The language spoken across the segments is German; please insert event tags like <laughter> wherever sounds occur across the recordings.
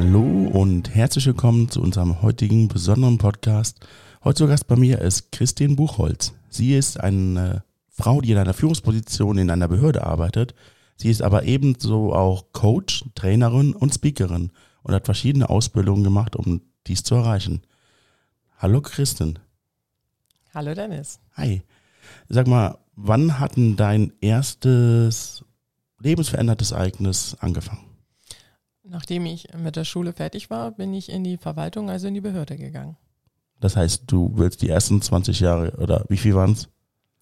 Hallo und herzlich willkommen zu unserem heutigen besonderen Podcast. Heute zu Gast bei mir ist Christine Buchholz. Sie ist eine Frau, die in einer Führungsposition in einer Behörde arbeitet. Sie ist aber ebenso auch Coach, Trainerin und Speakerin und hat verschiedene Ausbildungen gemacht, um dies zu erreichen. Hallo Christin. Hallo Dennis. Hi. Sag mal, wann hat denn dein erstes lebensverändertes Ereignis angefangen? Nachdem ich mit der Schule fertig war, bin ich in die Verwaltung, also in die Behörde gegangen. Das heißt, du willst die ersten 20 Jahre oder wie viel waren es?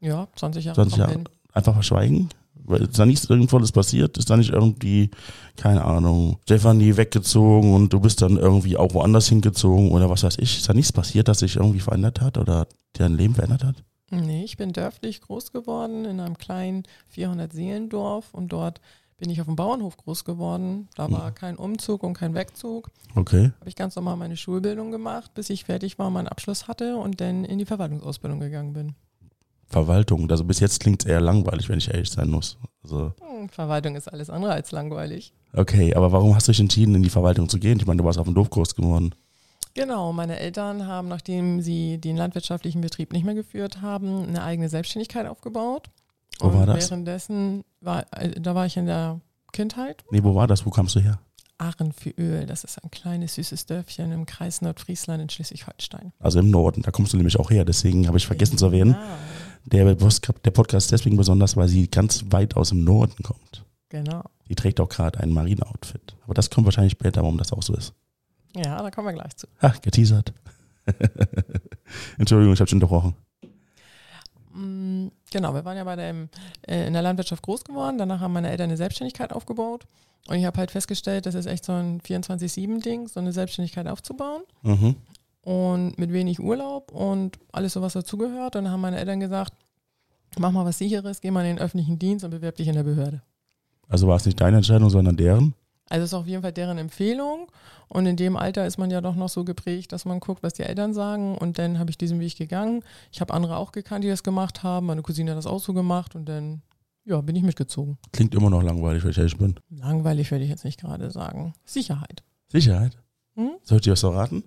Ja, 20 Jahre. 20 Jahre einfach verschweigen? Weil Ist da nichts Irgendvolles passiert? Ist da nicht irgendwie, keine Ahnung, Stefanie weggezogen und du bist dann irgendwie auch woanders hingezogen oder was weiß ich? Ist da nichts passiert, das sich irgendwie verändert hat oder dein Leben verändert hat? Nee, ich bin dörflich groß geworden in einem kleinen 400-Seelendorf und dort bin ich auf dem Bauernhof groß geworden. Da war kein Umzug und kein Wegzug. Okay. Habe ich ganz normal meine Schulbildung gemacht, bis ich fertig war, meinen Abschluss hatte und dann in die Verwaltungsausbildung gegangen bin. Verwaltung. Also bis jetzt klingt es eher langweilig, wenn ich ehrlich sein muss. Also, Hm, Verwaltung ist alles andere als langweilig. okay, aber warum hast du dich entschieden, in die Verwaltung zu gehen? Ich meine, du warst auf dem Dorf groß geworden. Genau, meine Eltern haben, nachdem sie den landwirtschaftlichen Betrieb nicht mehr geführt haben, eine eigene Selbstständigkeit aufgebaut. Wo war das? Währenddessen war, äh, da war ich in der Kindheit. Nee, wo war das? Wo kamst du her? Aachen für Öl, das ist ein kleines, süßes Dörfchen im Kreis Nordfriesland in Schleswig-Holstein. Also im Norden, da kommst du nämlich auch her. Deswegen habe ich vergessen zu erwähnen. Ah, Der, der Podcast ist deswegen besonders, weil sie ganz weit aus dem Norden kommt. genau. Die trägt auch gerade ein Marine-Outfit. Aber das kommt wahrscheinlich später, warum das auch so ist. Ja, da kommen wir gleich zu. Ha, geteasert. <laughs> Entschuldigung, ich habe schon unterbrochen. Genau, wir waren ja bei dem, äh, in der Landwirtschaft groß geworden. Danach haben meine Eltern eine Selbstständigkeit aufgebaut. Und ich habe halt festgestellt, das ist echt so ein 24-7-Ding, so eine Selbstständigkeit aufzubauen. Mhm. und mit wenig Urlaub und alles so, was dazugehört. Und dann haben meine Eltern gesagt, mach mal was sicheres, geh mal in den öffentlichen Dienst und bewerb dich in der Behörde. Also war es nicht deine Entscheidung, sondern deren? Also ist auf jeden Fall deren Empfehlung. Und in dem Alter ist man ja doch noch so geprägt, dass man guckt, was die Eltern sagen. Und dann habe ich diesen Weg gegangen. Ich habe andere auch gekannt, die das gemacht haben. Meine Cousine hat das auch so gemacht. Und dann, ja, bin ich mitgezogen. Klingt immer noch langweilig, wenn ich ehrlich bin. Langweilig würde ich jetzt nicht gerade sagen. Sicherheit. Sicherheit. Hm? Soll ich dir was verraten?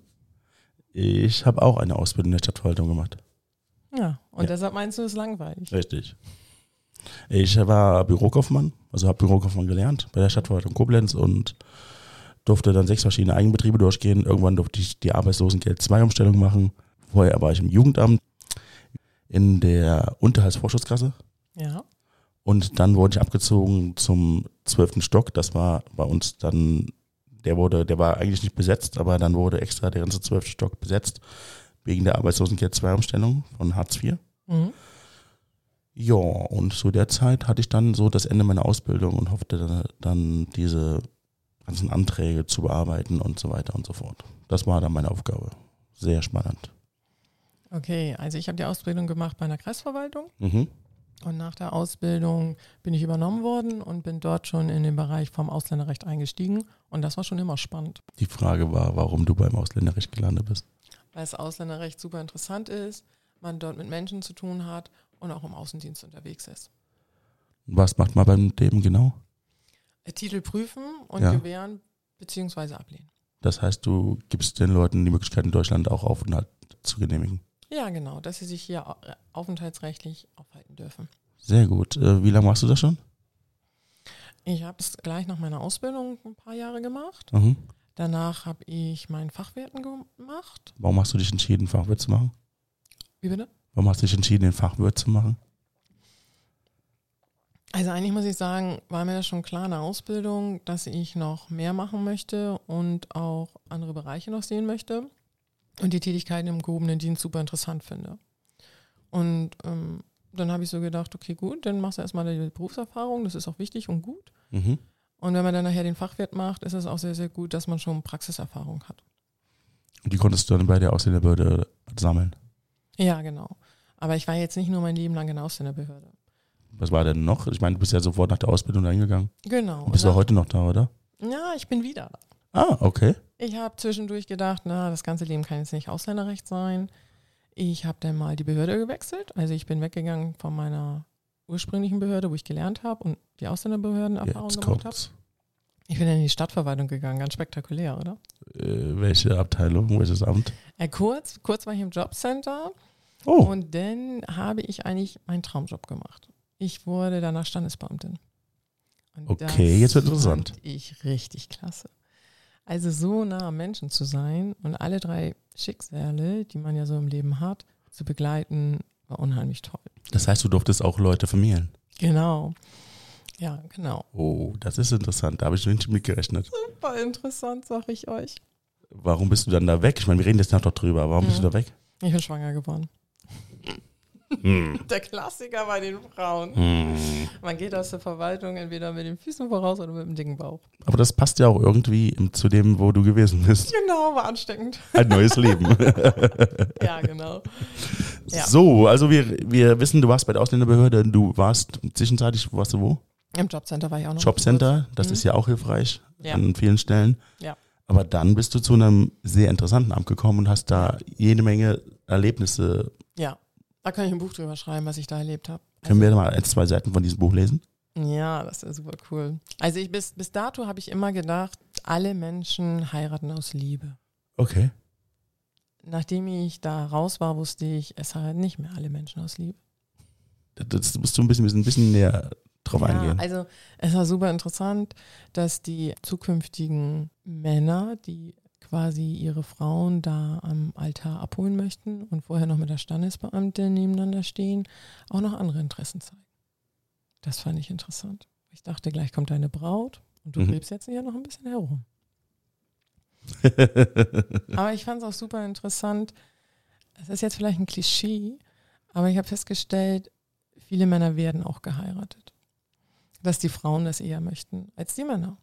Ich habe auch eine Ausbildung in der Stadtverwaltung gemacht. Ja, und Ja. deshalb meinst du, es ist langweilig. Richtig. Ich war Bürokaufmann, also habe Bürokaufmann gelernt bei der Stadtverwaltung Koblenz und durfte dann sechs verschiedene Eigenbetriebe durchgehen. Irgendwann durfte ich die Arbeitslosengeld 2 Umstellung machen. Vorher war ich im Jugendamt in der Unterhaltsvorschusskasse Ja. und dann wurde ich abgezogen zum zwölften Stock. Das war bei uns dann, der wurde, der war eigentlich nicht besetzt, aber dann wurde extra der ganze zwölfte Stock besetzt wegen der Arbeitslosengeld 2 Umstellung von Hartz IV. Mhm. Ja, und zu der Zeit hatte ich dann so das Ende meiner Ausbildung und hoffte dann, diese ganzen Anträge zu bearbeiten und so weiter und so fort. Das war dann meine Aufgabe. Sehr spannend. Okay, also ich habe die Ausbildung gemacht bei einer Kreisverwaltung. Mhm. Und nach der Ausbildung bin ich übernommen worden und bin dort schon in den Bereich vom Ausländerrecht eingestiegen. Und das war schon immer spannend, Die Frage war, warum du beim Ausländerrecht gelandet bist. weil das Ausländerrecht super interessant ist, man dort mit Menschen zu tun hat und auch im Außendienst unterwegs ist. Was macht man beim dem genau? Äh, Titel prüfen und Ja. gewähren bzw. ablehnen. Das heißt, du gibst den Leuten die Möglichkeit, in Deutschland auch Aufenthalt zu genehmigen. Ja, genau, dass sie sich hier äh, aufenthaltsrechtlich aufhalten dürfen. Sehr gut. Äh, Wie lange machst du das schon? Ich habe es gleich nach meiner Ausbildung ein paar Jahre gemacht. Mhm. Danach habe ich meinen Fachwerten gemacht. Warum hast du dich entschieden, Fachwirt zu machen? Wie bitte? Warum hast du dich entschieden, den Fachwirt zu machen? Also eigentlich muss ich sagen, war mir das schon klar in der Ausbildung, dass ich noch mehr machen möchte und auch andere Bereiche noch sehen möchte und die Tätigkeiten im gehobenen Dienst super interessant finde. Und ähm, dann habe ich so gedacht, okay, gut, dann machst du erstmal die Berufserfahrung, das ist auch wichtig und gut. Mhm. Und wenn man dann nachher den Fachwirt macht, ist es auch sehr, sehr gut, dass man schon Praxiserfahrung hat. Und die konntest du dann bei der Ausländerbehörde sammeln. Ja, genau. Aber ich war jetzt nicht nur mein Leben lang in der Ausländerbehörde. Was war denn noch? Ich meine, du bist ja sofort nach der Ausbildung reingegangen. Genau. Und bist du heute noch da, oder? Ja, ich bin wieder da. Ah, okay. Ich habe zwischendurch gedacht, na, das ganze Leben kann jetzt nicht Ausländerrecht sein. Ich habe dann mal die Behörde gewechselt. Also ich bin weggegangen von meiner ursprünglichen Behörde, wo ich gelernt habe und die Ausländerbehördenerfahrung Jetzt gemacht habe. Ich bin in die Stadtverwaltung gegangen, ganz spektakulär, oder? Äh, welche Abteilung, welches Amt? Äh, kurz, kurz war ich im Jobcenter Oh, und dann habe ich eigentlich meinen Traumjob gemacht. Ich wurde danach Standesbeamtin. Und Okay, jetzt wird interessant. Fand ich richtig klasse. Also so nah am Menschen zu sein und alle drei Schicksale, die man ja so im Leben hat, zu begleiten, war unheimlich toll. das heißt, du durftest auch Leute vermehren. Genau. Ja, genau. Oh, das ist interessant. Da habe ich nicht mitgerechnet. Super interessant, sag ich euch. Warum bist du dann da weg? Ich meine, wir reden jetzt noch doch drüber. aber Warum bist Mhm. du da weg? Ich bin schwanger geworden. Hm. <laughs> Der Klassiker bei den Frauen. Hm. Man geht aus der Verwaltung entweder mit den Füßen voraus oder mit dem dicken Bauch. Aber das passt ja auch irgendwie zu dem, wo du gewesen bist. Genau, war ansteckend. Ein neues Leben. <laughs> Ja, genau. Ja. So, also wir, wir wissen, du warst bei der Ausländerbehörde, du warst zwischenzeitlich, warst du wo? Im Jobcenter war ich auch noch. Jobcenter, das Mhm. ist ja auch hilfreich Ja. an vielen Stellen. Ja. Aber dann bist du zu einem sehr interessanten Amt gekommen und hast da jede Menge Erlebnisse. Ja, da kann ich ein Buch drüber schreiben, was ich da erlebt habe. Können wir mal ein, zwei Seiten von diesem Buch lesen? Ja, das ist super cool. Also ich bis, bis dato habe ich immer gedacht, alle Menschen heiraten aus Liebe. Okay. Nachdem ich da raus war, wusste ich, es heiraten nicht mehr alle Menschen aus Liebe. Das musst du ein bisschen, ein bisschen näher drauf Ja, eingehen. also es war super interessant, dass die zukünftigen Männer, die quasi ihre Frauen da am Altar abholen möchten und vorher noch mit der Standesbeamtin nebeneinander stehen, auch noch andere Interessen zeigen. Das fand ich interessant. Ich dachte, gleich kommt deine Braut und du Mhm. lebst jetzt hier noch ein bisschen herum. <laughs> Aber ich fand es auch super interessant. Es ist jetzt vielleicht ein Klischee, aber ich habe festgestellt, viele Männer werden auch geheiratet. Dass die Frauen das eher möchten als die Männer.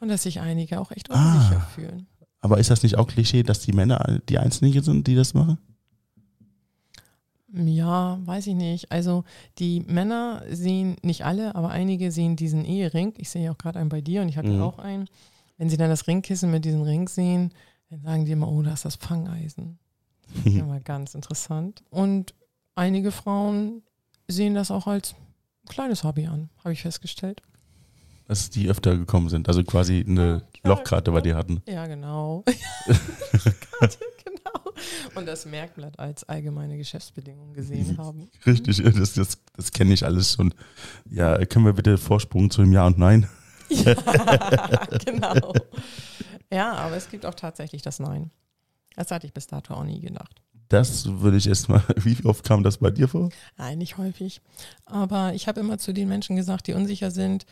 Und dass sich einige auch echt Ah. unsicher fühlen. Aber ist das nicht auch Klischee, dass die Männer die Einzigen sind, die das machen? Ja, weiß ich nicht. Also die Männer sehen, nicht alle, aber einige sehen diesen Ehering. Ich sehe ja auch gerade einen bei dir und ich hatte Mhm. auch einen. Wenn sie dann das Ringkissen mit diesem Ring sehen, dann sagen die immer, oh, da ist das Fangeisen. Ja, <laughs> mal ganz interessant. Und einige Frauen sehen das auch als kleines Hobby an, habe ich festgestellt. Dass die öfter gekommen sind. Also quasi eine Ja, Lochkarte bei genau. dir hatten. Ja, genau. <laughs> genau. Und das Merkblatt als allgemeine Geschäftsbedingungen gesehen <laughs> haben. Richtig, das, das, das kenne ich alles schon. Ja, können wir bitte Vorsprung zu dem Ja und Nein? <laughs> Ja, genau. Ja, aber es gibt auch tatsächlich das Nein. Das hatte ich bis dato auch nie gedacht. Das würde ich erst mal, wie oft kam das bei dir vor? Nein, nicht häufig. Aber ich habe immer zu den Menschen gesagt, die unsicher sind,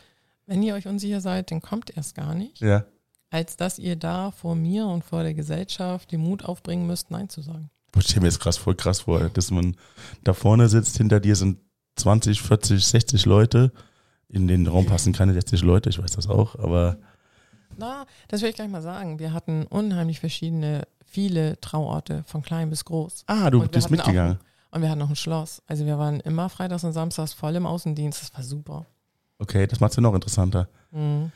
wenn ihr euch unsicher seid, dann kommt erst gar nicht, Ja. als dass ihr da vor mir und vor der Gesellschaft den Mut aufbringen müsst, Nein zu sagen. Boah, Ich stelle mir jetzt krass voll krass vor, dass man da vorne sitzt, hinter dir sind 20, 40, 60 Leute. In den Raum passen keine 60 Leute, ich weiß das auch, aber Na, das will ich gleich mal sagen. Wir hatten unheimlich verschiedene, viele Trauorte, von klein bis groß. ah, du bist mitgegangen. Auch, und wir hatten noch ein Schloss. Also wir waren immer freitags und samstags voll im Außendienst. Das war super. Okay, das macht's ja noch interessanter. Mhm.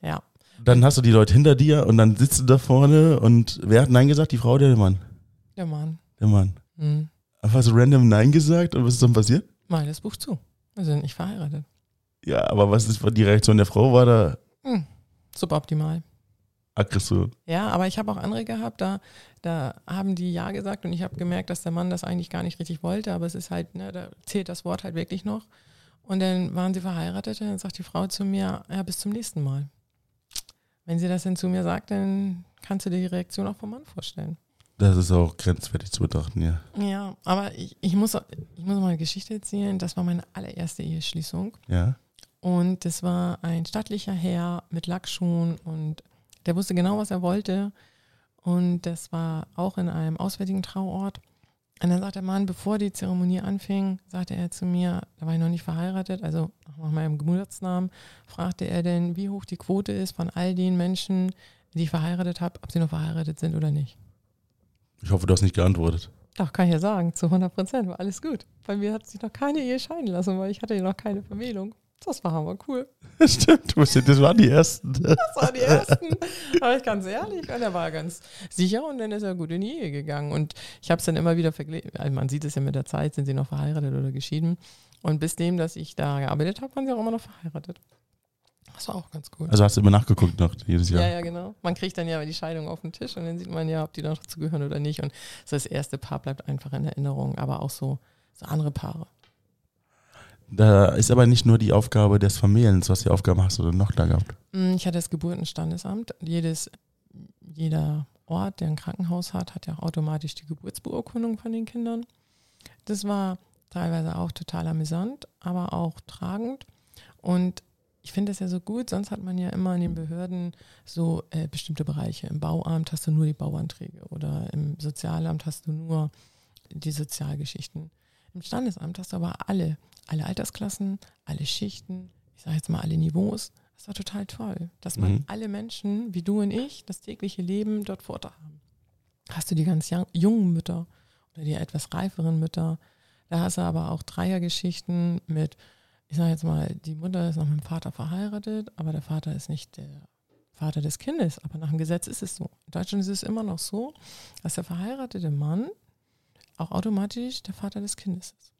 Ja. Dann hast du die Leute hinter dir und dann sitzt du da vorne und wer hat Nein gesagt? Die Frau oder der Mann? Der Mann. Der Mann. Mhm. Einfach so random Nein gesagt und was ist dann passiert? Mal das Buch zu. Wir sind nicht verheiratet. Ja, aber was ist die Reaktion der Frau? War da Mhm. Suboptimal. Aggression? Ja, aber ich habe auch andere gehabt, da, da haben die Ja gesagt und ich habe gemerkt, dass der Mann das eigentlich gar nicht richtig wollte, aber es ist halt, ne, da zählt das Wort halt wirklich noch. Und dann waren sie verheiratet und dann sagt die Frau zu mir, ja, bis zum nächsten Mal. Wenn sie das dann zu mir sagt, dann kannst du dir die Reaktion auch vom Mann vorstellen. Das ist auch grenzwertig zu betrachten, ja. Ja, aber ich, ich, muss, ich muss mal eine Geschichte erzählen. Das war meine allererste Eheschließung. Ja. Und das war ein stattlicher Herr mit Lackschuhen und der wusste genau, was er wollte. Und das war auch in einem auswärtigen Trauort. Und dann sagt der Mann, bevor die Zeremonie anfing, sagte er zu mir, da war ich noch nicht verheiratet, also nach meinem Geburtsnamen, fragte er denn, wie hoch die Quote ist von all den Menschen, die ich verheiratet habe, ob sie noch verheiratet sind oder nicht. Ich hoffe, du hast nicht geantwortet. Doch, kann ich ja sagen, zu 100 Prozent war alles gut. Bei mir hat sich noch keine Ehe scheiden lassen, weil ich hatte ja noch keine Vermählung. Das war hammer cool. <laughs> Stimmt, das waren die ersten. <laughs> Das waren die ersten. Aber ich ganz ehrlich, und er war ganz sicher und dann ist er gut in die Ehe gegangen. Und ich habe es dann immer wieder verglichen. Also man sieht es ja mit der Zeit, sind sie noch verheiratet oder geschieden. Und bis dem, dass ich da gearbeitet habe, waren sie auch immer noch verheiratet. Das war auch ganz cool. Also hast du immer nachgeguckt noch jedes Jahr? Ja, ja, genau. Man kriegt dann ja die Scheidung auf den Tisch und dann sieht man ja, ob die noch dazu gehören oder nicht. Und so das erste Paar bleibt einfach in Erinnerung, aber auch so, so andere Paare. Da ist aber nicht nur die Aufgabe des Familiens, was die Aufgabe hast du denn noch da gehabt? Mm, Ich hatte das Geburtenstandesamt. Jedes, jeder Ort, der ein Krankenhaus hat, hat ja auch automatisch die Geburtsbeurkundung von den Kindern. Das war teilweise auch total amüsant, aber auch tragend. Und ich finde das ja so gut, sonst hat man ja immer in den Behörden so äh, bestimmte Bereiche. Im Bauamt hast du nur die Bauanträge oder im Sozialamt hast du nur die Sozialgeschichten. Im Standesamt hast du aber alle, alle Altersklassen, alle Schichten, ich sage jetzt mal alle Niveaus. Das war total toll, dass man Mhm. alle Menschen, wie du und ich, das tägliche Leben dort vor Ort haben. Hast du die ganz jungen Mütter oder die etwas reiferen Mütter. Da hast du aber auch Dreiergeschichten mit, ich sage jetzt mal, die Mutter ist noch mit dem Vater verheiratet, aber der Vater ist nicht der Vater des Kindes. Aber nach dem Gesetz ist es so. In Deutschland ist es immer noch so, dass der verheiratete Mann auch automatisch der Vater des Kindes ist.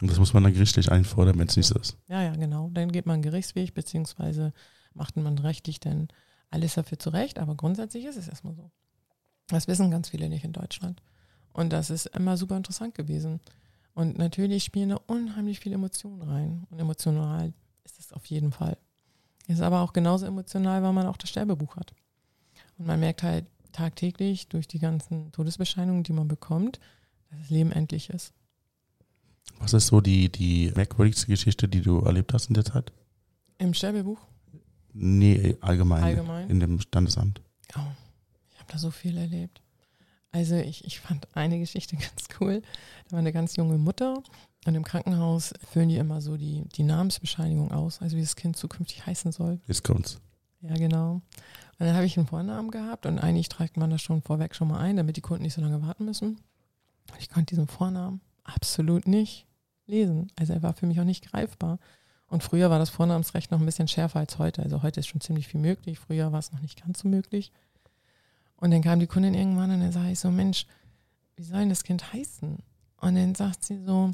Und das muss man dann gerichtlich einfordern, wenn es nicht so ist. Ja, ja, genau. Dann geht man Gerichtsweg, beziehungsweise macht man rechtlich dann alles dafür zurecht, aber grundsätzlich ist es erstmal so. Das wissen ganz viele nicht in Deutschland. Und das ist immer super interessant gewesen. Und natürlich spielen da unheimlich viele Emotionen rein. Und emotional ist es auf jeden Fall. Ist aber auch genauso emotional, weil man auch das Sterbebuch hat. Und man merkt halt tagtäglich durch die ganzen Todesbescheinigungen, die man bekommt, das Leben endlich ist. Was ist so die, die merkwürdigste Geschichte, die du erlebt hast in der Zeit? Im Sterbebuch Nee, allgemein. allgemein. In dem Standesamt. Oh, ich habe da so viel erlebt. Also ich, ich fand eine Geschichte <laughs> ganz cool. Da war eine ganz junge Mutter und im Krankenhaus füllen die immer so die, die Namensbescheinigung aus, also wie das Kind zukünftig heißen soll. Jetzt kommt's. Ja, genau. Und dann habe ich einen Vornamen gehabt und eigentlich trägt man das schon vorweg schon mal ein, damit die Kunden nicht so lange warten müssen. Ich konnte diesen Vornamen absolut nicht lesen. Also er war für mich auch nicht greifbar. Und früher war das Vornamensrecht noch ein bisschen schärfer als heute. Also heute ist schon ziemlich viel möglich. Früher war es noch nicht ganz so möglich. Und dann kam die Kundin irgendwann und dann sage ich so, Mensch, wie soll denn das Kind heißen? Und dann sagt sie so,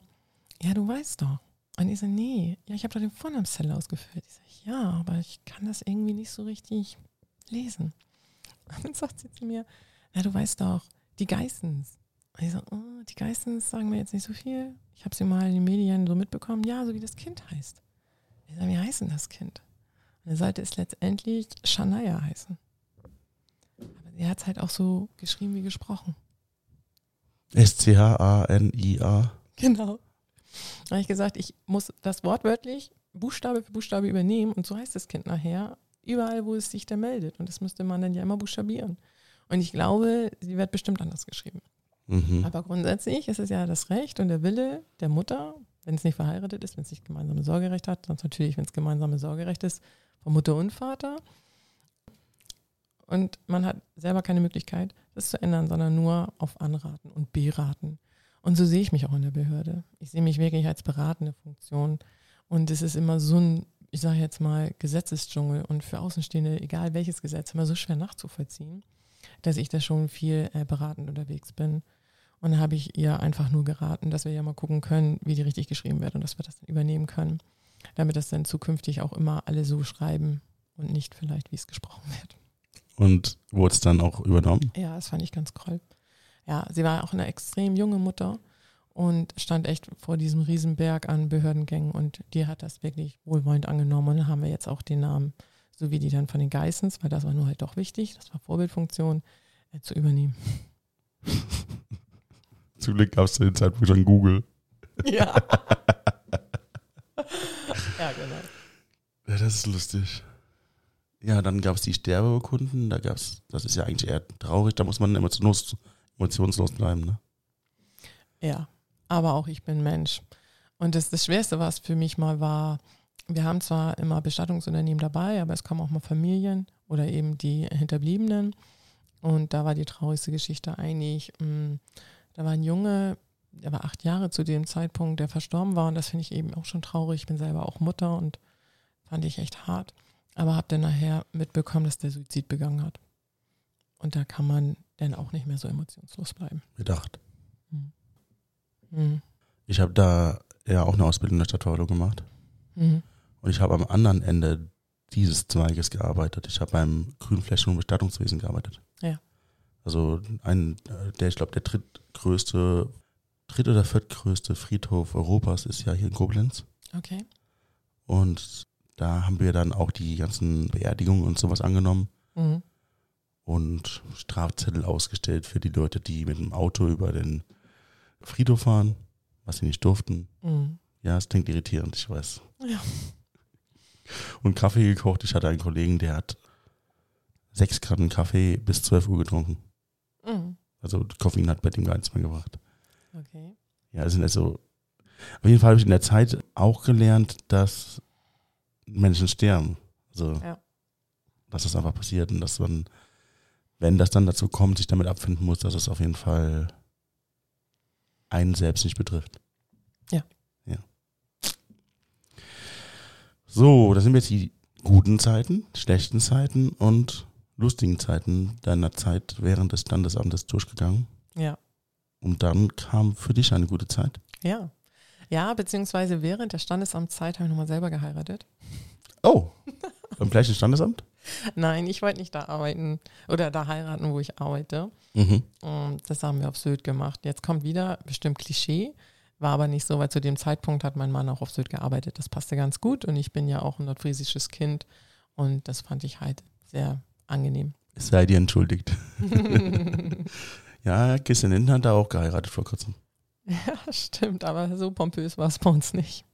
ja, du weißt doch. Und ich so, nee, ja, ich habe doch den Vornamenszettel ausgefüllt. Ich sage, ja, aber ich kann das irgendwie nicht so richtig lesen. <laughs> Und dann sagt sie zu mir, na, du weißt doch, die Geissens. Ich so, oh, die Geissens sagen mir jetzt nicht so viel. Ich habe sie mal in den Medien so mitbekommen, ja, so wie das Kind heißt. Ich sage, wie heißt denn das Kind? Und dann sollte es letztendlich Shania heißen. Aber sie hat es halt auch so geschrieben wie gesprochen. S-C-H-A-N-I-A. Genau. Da habe ich gesagt, ich muss das wortwörtlich Buchstabe für Buchstabe übernehmen und so heißt das Kind nachher, überall, wo es sich da meldet. Und das müsste man dann ja immer buchstabieren. Und ich glaube, sie wird bestimmt anders geschrieben. Mhm. Aber grundsätzlich ist es ja das Recht und der Wille der Mutter, wenn es nicht verheiratet ist, wenn es nicht gemeinsame Sorgerecht hat, sonst natürlich, wenn es gemeinsame Sorgerecht ist, von Mutter und Vater. Und man hat selber keine Möglichkeit, das zu ändern, sondern nur auf Anraten und Beraten. Und so sehe ich mich auch in der Behörde. Ich sehe mich wirklich als beratende Funktion. Und es ist immer so ein, ich sage jetzt mal, Gesetzesdschungel und für Außenstehende, egal welches Gesetz, immer so schwer nachzuvollziehen, dass ich da schon viel äh, beratend unterwegs bin. Und da habe ich ihr einfach nur geraten, dass wir ja mal gucken können, wie die richtig geschrieben wird und dass wir das dann übernehmen können, damit das dann zukünftig auch immer alle so schreiben und nicht vielleicht, wie es gesprochen wird. Und wurde es dann auch übernommen? Ja, das fand ich ganz toll. Ja, sie war auch eine extrem junge Mutter und stand echt vor diesem Riesenberg an Behördengängen und die hat das wirklich wohlwollend angenommen und dann haben wir jetzt auch den Namen, so wie die dann von den Geissens, weil das war nur halt doch wichtig, das war Vorbildfunktion, äh, zu übernehmen. <laughs> Zum Glück gab es zu dem Zeitpunkt schon Google. Ja. <laughs> ja, genau. Ja, das ist lustig. Ja, dann gab es die Sterbeurkunden. Da gab's, das ist ja eigentlich eher traurig. Da muss man emotionslos, emotionslos bleiben. Ne? Ja, aber auch ich bin Mensch. Und das, das Schwerste, was für mich mal war, wir haben zwar immer Bestattungsunternehmen dabei, aber es kommen auch mal Familien oder eben die Hinterbliebenen. Und da war die traurigste Geschichte eigentlich, mh, da war ein Junge, der war acht Jahre zu dem Zeitpunkt, der verstorben war. Und das finde ich eben auch schon traurig. Ich bin selber auch Mutter und fand ich echt hart. Aber habe dann nachher mitbekommen, dass der Suizid begangen hat. Und da kann man dann auch nicht mehr so emotionslos bleiben. Gedacht. Mhm. Ich habe da ja auch eine Ausbildung in der Stadtverwaltung gemacht. Mhm. Und ich habe am anderen Ende dieses Zweiges gearbeitet. Ich habe beim Grünflächen- und Bestattungswesen gearbeitet. Ja. Also ein, äh, der, ich glaube, der drittgrößte, dritt- oder viertgrößte Friedhof Europas ist ja hier in Koblenz. Okay. Und da haben wir dann auch die ganzen Beerdigungen und sowas angenommen Mhm. und Strafzettel ausgestellt für die Leute, die mit dem Auto über den Friedhof fahren, was sie nicht durften. Mhm. Ja, es klingt irritierend, ich weiß. Ja. Und Kaffee gekocht. Ich hatte einen Kollegen, der hat sechs Gramm Kaffee bis 12 Uhr getrunken. Also Koffein hat bei dem gar nichts mehr gebracht. Okay. Ja, das sind also. Auf jeden Fall habe ich in der Zeit auch gelernt, dass Menschen sterben. Also, Ja. dass das einfach passiert und dass man, wenn das dann dazu kommt, sich damit abfinden muss, dass es auf jeden Fall einen selbst nicht betrifft. Ja. Ja. So, das sind jetzt die guten Zeiten, schlechten Zeiten und lustigen Zeiten deiner Zeit während des Standesamtes durchgegangen. Ja. Und dann kam für dich eine gute Zeit. Ja. Ja, beziehungsweise während der Standesamtszeit habe ich nochmal selber geheiratet. Oh, beim gleichen Standesamt? Nein, ich wollte nicht da arbeiten oder da heiraten, wo ich arbeite. Mhm. Und das haben wir auf Sylt gemacht. Jetzt kommt wieder bestimmt Klischee, war aber nicht so, weil zu dem Zeitpunkt hat mein Mann auch auf Sylt gearbeitet. Das passte ganz gut und ich bin ja auch ein nordfriesisches Kind und das fand ich halt sehr angenehm. Es sei dir entschuldigt. <laughs> Ja, Christian Linden hat da auch geheiratet vor kurzem. ja, stimmt, aber so pompös war es bei uns nicht.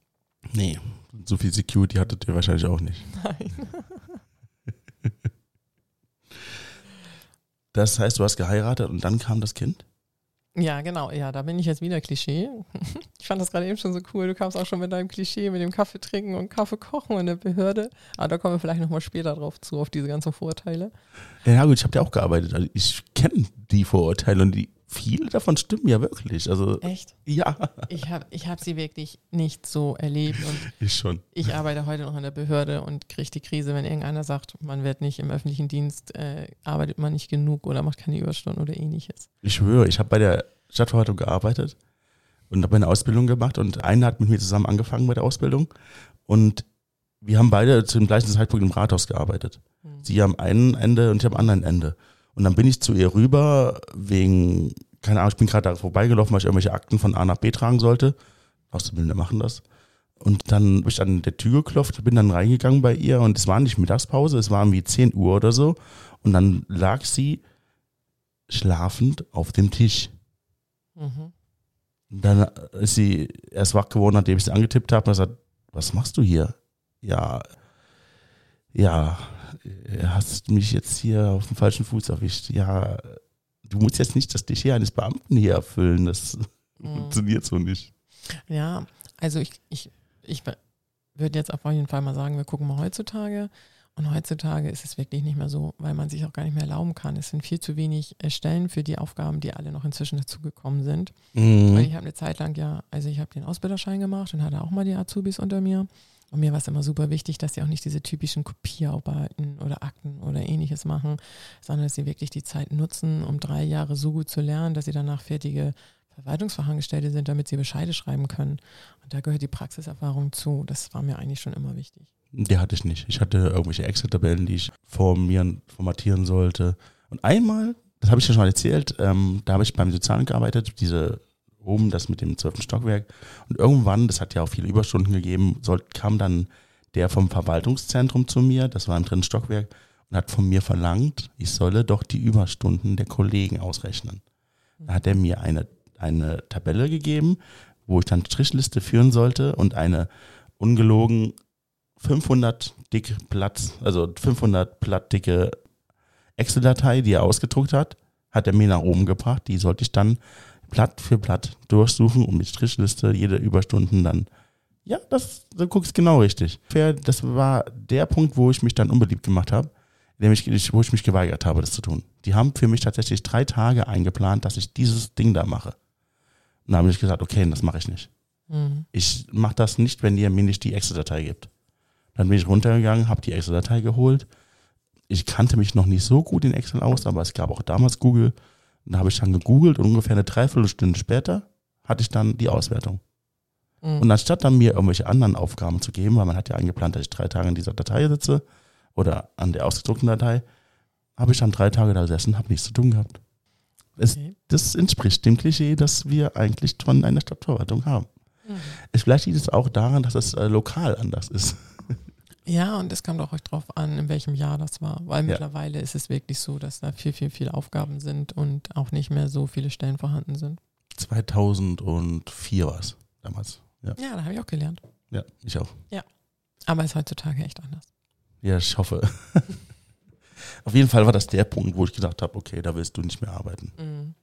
Nee, so viel Security hattet ihr wahrscheinlich auch nicht. Nein. <laughs> Das heißt, du hast geheiratet und dann kam das Kind? Ja, genau, ja, da bin ich jetzt wieder Klischee. <laughs> Ich fand das gerade eben schon so cool. Du kamst auch schon mit deinem Klischee, mit dem Kaffee trinken und Kaffee kochen in der Behörde. Aber da kommen wir vielleicht nochmal später drauf zu, auf diese ganzen Vorurteile. Ja gut, ich habe ja auch gearbeitet. Also ich kenne die Vorurteile und die, viele davon stimmen ja wirklich. Also Echt? ja, Ich habe ich hab sie wirklich nicht so erlebt und <laughs> ich schon. ich arbeite heute noch in der Behörde und kriege die Krise, wenn irgendeiner sagt, man wird nicht im öffentlichen Dienst, äh, arbeitet man nicht genug oder macht keine Überstunden oder ähnliches. Ich schwöre, ich habe bei der Stadtverwaltung gearbeitet und habe eine Ausbildung gemacht und einer hat mit mir zusammen angefangen bei der Ausbildung und wir haben beide zu dem gleichen Zeitpunkt im Rathaus gearbeitet. Hm. Sie am einen Ende und ich am anderen Ende. Und dann bin ich zu ihr rüber wegen, keine Ahnung, ich bin gerade da vorbeigelaufen, weil ich irgendwelche Akten von A nach B tragen sollte. Auszubildende machen das. Und dann bin ich an der Tür geklopft, bin dann reingegangen bei ihr und es war nicht Mittagspause, es war irgendwie 10 Uhr oder so. Und dann lag sie schlafend auf dem Tisch. Mhm. Dann ist sie erst wach geworden, nachdem ich sie angetippt habe und gesagt, was machst du hier? Ja, ja, du hast mich jetzt hier auf dem falschen Fuß erwischt. Ja, du musst jetzt nicht das Klischee eines Beamten hier erfüllen. Das Mhm. funktioniert so nicht. Ja, also ich, ich, ich würde jetzt auf jeden Fall mal sagen, wir gucken mal heutzutage. Und heutzutage ist es wirklich nicht mehr so, weil man sich auch gar nicht mehr erlauben kann. Es sind viel zu wenig äh, Stellen für die Aufgaben, die alle noch inzwischen dazugekommen sind. Weil Mhm. ich habe eine Zeit lang ja, also ich habe den Ausbilderschein gemacht und hatte auch mal die Azubis unter mir. Und mir war es immer super wichtig, dass sie auch nicht diese typischen Kopierarbeiten oder Akten oder ähnliches machen, sondern dass sie wirklich die Zeit nutzen, um drei Jahre so gut zu lernen, dass sie danach fertige Verwaltungsfachangestellte sind, damit sie Bescheide schreiben können. Und da gehört die Praxiserfahrung zu. Das war mir eigentlich schon immer wichtig. Die hatte ich nicht. Ich hatte irgendwelche Excel-Tabellen, die ich formieren, formatieren sollte. Und einmal, das habe ich ja schon mal erzählt, ähm, da habe ich beim Sozialamt gearbeitet, diese oben, das mit dem zwölften Stockwerk. Und irgendwann, das hat ja auch viele Überstunden gegeben, soll, kam dann der vom Verwaltungszentrum zu mir, das war im dritten Stockwerk, und hat von mir verlangt, ich solle doch die Überstunden der Kollegen ausrechnen. Da hat er mir eine, eine Tabelle gegeben, wo ich dann Strichliste führen sollte und eine ungelogen 500 dick Platz, also 500 Blatt dicke Excel-Datei, die er ausgedruckt hat, hat er mir nach oben gebracht. Die sollte ich dann Blatt für Blatt durchsuchen und mit Strichliste jede Überstunden dann. Ja, das, du guckst genau richtig. Das war der Punkt, wo ich mich dann unbeliebt gemacht habe, nämlich wo ich mich geweigert habe, das zu tun. Die haben für mich tatsächlich drei Tage eingeplant, dass ich dieses Ding da mache. Und dann habe ich gesagt, okay, das mache ich nicht. Mhm. Ich mache das nicht, wenn ihr mir nicht die Excel-Datei gibt. Dann bin ich runtergegangen, habe die Excel-Datei geholt. Ich kannte mich noch nicht so gut in Excel aus, aber es gab auch damals Google. Und da habe ich dann gegoogelt und ungefähr eine Dreiviertelstunde später hatte ich dann die Auswertung. Mhm. Und anstatt dann mir irgendwelche anderen Aufgaben zu geben, weil man hat ja eingeplant, dass ich drei Tage in dieser Datei sitze, oder an der ausgedruckten Datei, habe ich dann drei Tage da gesessen, habe nichts zu tun gehabt. Es, Okay. Das entspricht dem Klischee, das wir eigentlich von einer Stadtverwaltung haben. Mhm. Es, vielleicht liegt es auch daran, dass es äh, lokal anders ist. Ja, und es kommt auch echt drauf an, in welchem Jahr das war. Weil Ja. mittlerweile ist es wirklich so, dass da viel, viel, viel Aufgaben sind und auch nicht mehr so viele Stellen vorhanden sind. 2004 war es damals. Ja, Ja, da habe ich auch gelernt. ja, ich auch. Aber ist heutzutage echt anders. Ja, ich hoffe. <laughs> Auf jeden Fall war das der Punkt, wo ich gesagt habe, okay, da willst du nicht mehr arbeiten. Mhm.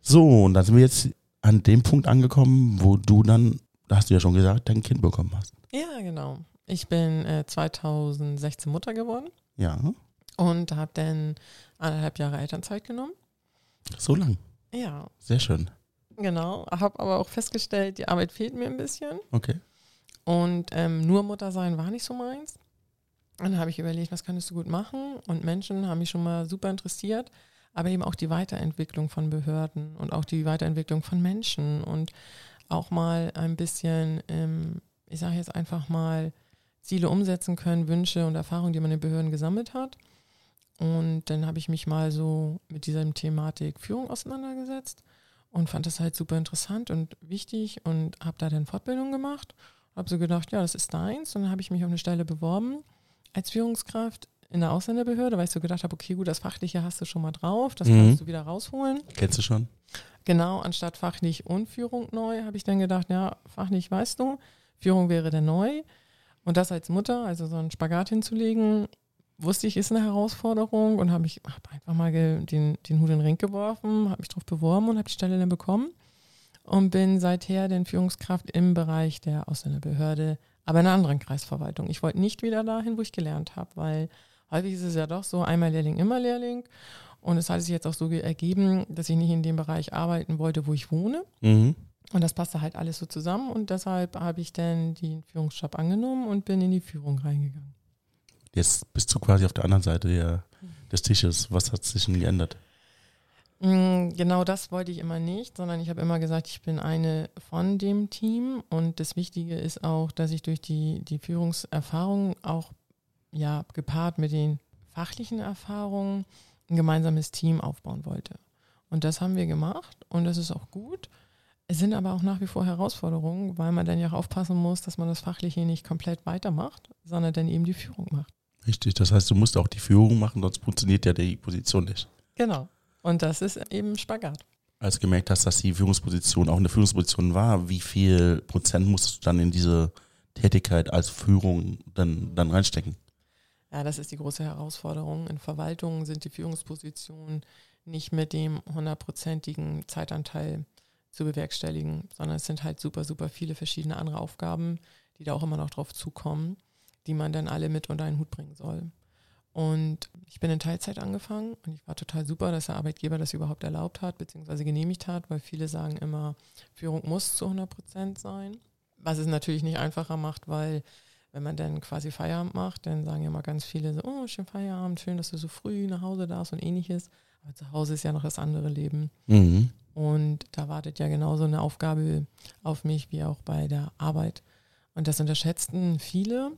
So, und dann sind wir jetzt an dem Punkt angekommen, wo du dann, da hast du ja schon gesagt, dein Kind bekommen hast. Ja, genau. Ich bin äh, 2016 Mutter geworden Ja, und habe dann anderthalb Jahre Elternzeit genommen. so lang. Ja, Sehr schön. genau. Habe aber auch festgestellt, die Arbeit fehlt mir ein bisschen. Okay. Und ähm, nur Mutter sein war nicht so meins. Dann habe ich überlegt, was könntest du gut machen? Und Menschen haben mich schon mal super interessiert, aber eben auch die Weiterentwicklung von Behörden und auch die Weiterentwicklung von Menschen und auch mal ein bisschen, ähm, ich sage jetzt einfach mal, Ziele umsetzen können, Wünsche und Erfahrungen, die man in Behörden gesammelt hat. Und dann habe ich mich mal so mit dieser Thematik Führung auseinandergesetzt und fand das halt super interessant und wichtig und habe da dann Fortbildung gemacht habe so gedacht, ja, das ist deins. Und dann habe ich mich auf eine Stelle beworben als Führungskraft in der Ausländerbehörde, weil ich so gedacht habe, okay, gut, das Fachliche hast du schon mal drauf, das Mhm. kannst du wieder rausholen. Kennst du schon? Genau, anstatt fachlich und Führung neu, habe ich dann gedacht, ja, fachlich weißt du, Führung wäre dann neu. Und das als Mutter, also so einen Spagat hinzulegen, wusste ich, ist eine Herausforderung und habe ich hab einfach mal den, den Hut in den Ring geworfen, habe mich drauf beworben und habe die Stelle dann bekommen und bin seither den Führungskraft im Bereich der Ausländerbehörde, aber in einer anderen Kreisverwaltung. Ich wollte nicht wieder dahin, wo ich gelernt habe, weil häufig ist es ja doch so, einmal Lehrling, immer Lehrling. Und es hat sich jetzt auch so ge- ergeben, dass ich nicht in dem Bereich arbeiten wollte, wo ich wohne. Mhm. Und das passte halt alles so zusammen und deshalb habe ich dann den Führungsjob angenommen und bin in die Führung reingegangen. Jetzt bist du quasi auf der anderen Seite der, des Tisches. Was hat sich denn geändert? Mm, Genau das wollte ich immer nicht, sondern ich habe immer gesagt, ich bin eine von dem Team und das Wichtige ist auch, dass ich durch die, die Führungserfahrung auch ja gepaart mit den fachlichen Erfahrungen ein gemeinsames Team aufbauen wollte. Und das haben wir gemacht und das ist auch gut. Es sind aber auch nach wie vor Herausforderungen, weil man dann ja auch aufpassen muss, dass man das Fachliche nicht komplett weitermacht, sondern dann eben die Führung macht. Richtig, das heißt, du musst auch die Führung machen, sonst funktioniert ja die Position nicht. Genau. Und das ist eben Spagat. Als du gemerkt hast, dass die Führungsposition auch eine Führungsposition war, wie viel Prozent musstest du dann in diese Tätigkeit als Führung dann, dann reinstecken? Ja, das ist die große Herausforderung. In Verwaltungen sind die Führungspositionen nicht mit dem hundertprozentigen Zeitanteil zu bewerkstelligen, sondern es sind halt super, super viele verschiedene andere Aufgaben, die da auch immer noch drauf zukommen, die man dann alle mit unter einen Hut bringen soll. Und ich bin in Teilzeit angefangen und ich war total super, dass der Arbeitgeber das überhaupt erlaubt hat, beziehungsweise genehmigt hat, weil viele sagen immer, Führung muss zu 100 Prozent sein. Was es natürlich nicht einfacher macht, weil wenn man dann quasi Feierabend macht, dann sagen ja mal ganz viele so, oh, schön Feierabend, schön, dass du so früh nach Hause darfst und ähnliches. Aber zu Hause ist ja noch das andere Leben. Mhm. Und da wartet ja genauso eine Aufgabe auf mich wie auch bei der Arbeit. Und das unterschätzten viele.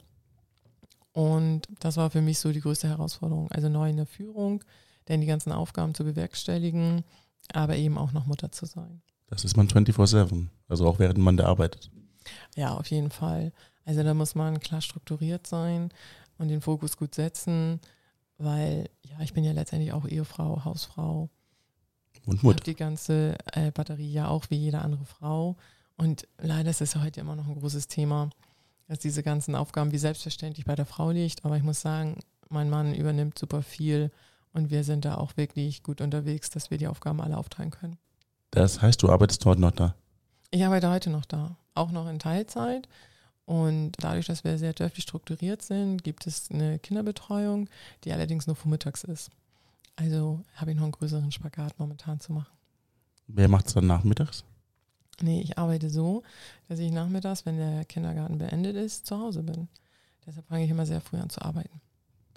Und das war für mich so die größte Herausforderung. Also neu in der Führung, denn die ganzen Aufgaben zu bewerkstelligen, aber eben auch noch Mutter zu sein. Das ist man 24-7, also auch während man da arbeitet. Ja, auf jeden Fall. Also da muss man klar strukturiert sein und den Fokus gut setzen, weil ja, ich bin ja letztendlich auch Ehefrau, Hausfrau, Und habe Mutter. die ganze äh, Batterie ja auch wie jede andere Frau. Und leider ist es heute immer noch ein großes Thema, dass diese ganzen Aufgaben wie selbstverständlich bei der Frau liegt. Aber ich muss sagen, mein Mann übernimmt super viel und wir sind da auch wirklich gut unterwegs, dass wir die Aufgaben alle aufteilen können. Das heißt, du arbeitest heute noch da. Ich arbeite heute noch da, auch noch in Teilzeit. Und dadurch, dass wir sehr dörflich strukturiert sind, gibt es eine Kinderbetreuung, die allerdings nur vormittags ist. Also habe ich noch einen größeren Spagat momentan zu machen. Wer macht es dann nachmittags? Nee, ich arbeite so, dass ich nachmittags, wenn der Kindergarten beendet ist, zu Hause bin. Deshalb fange ich immer sehr früh an zu arbeiten.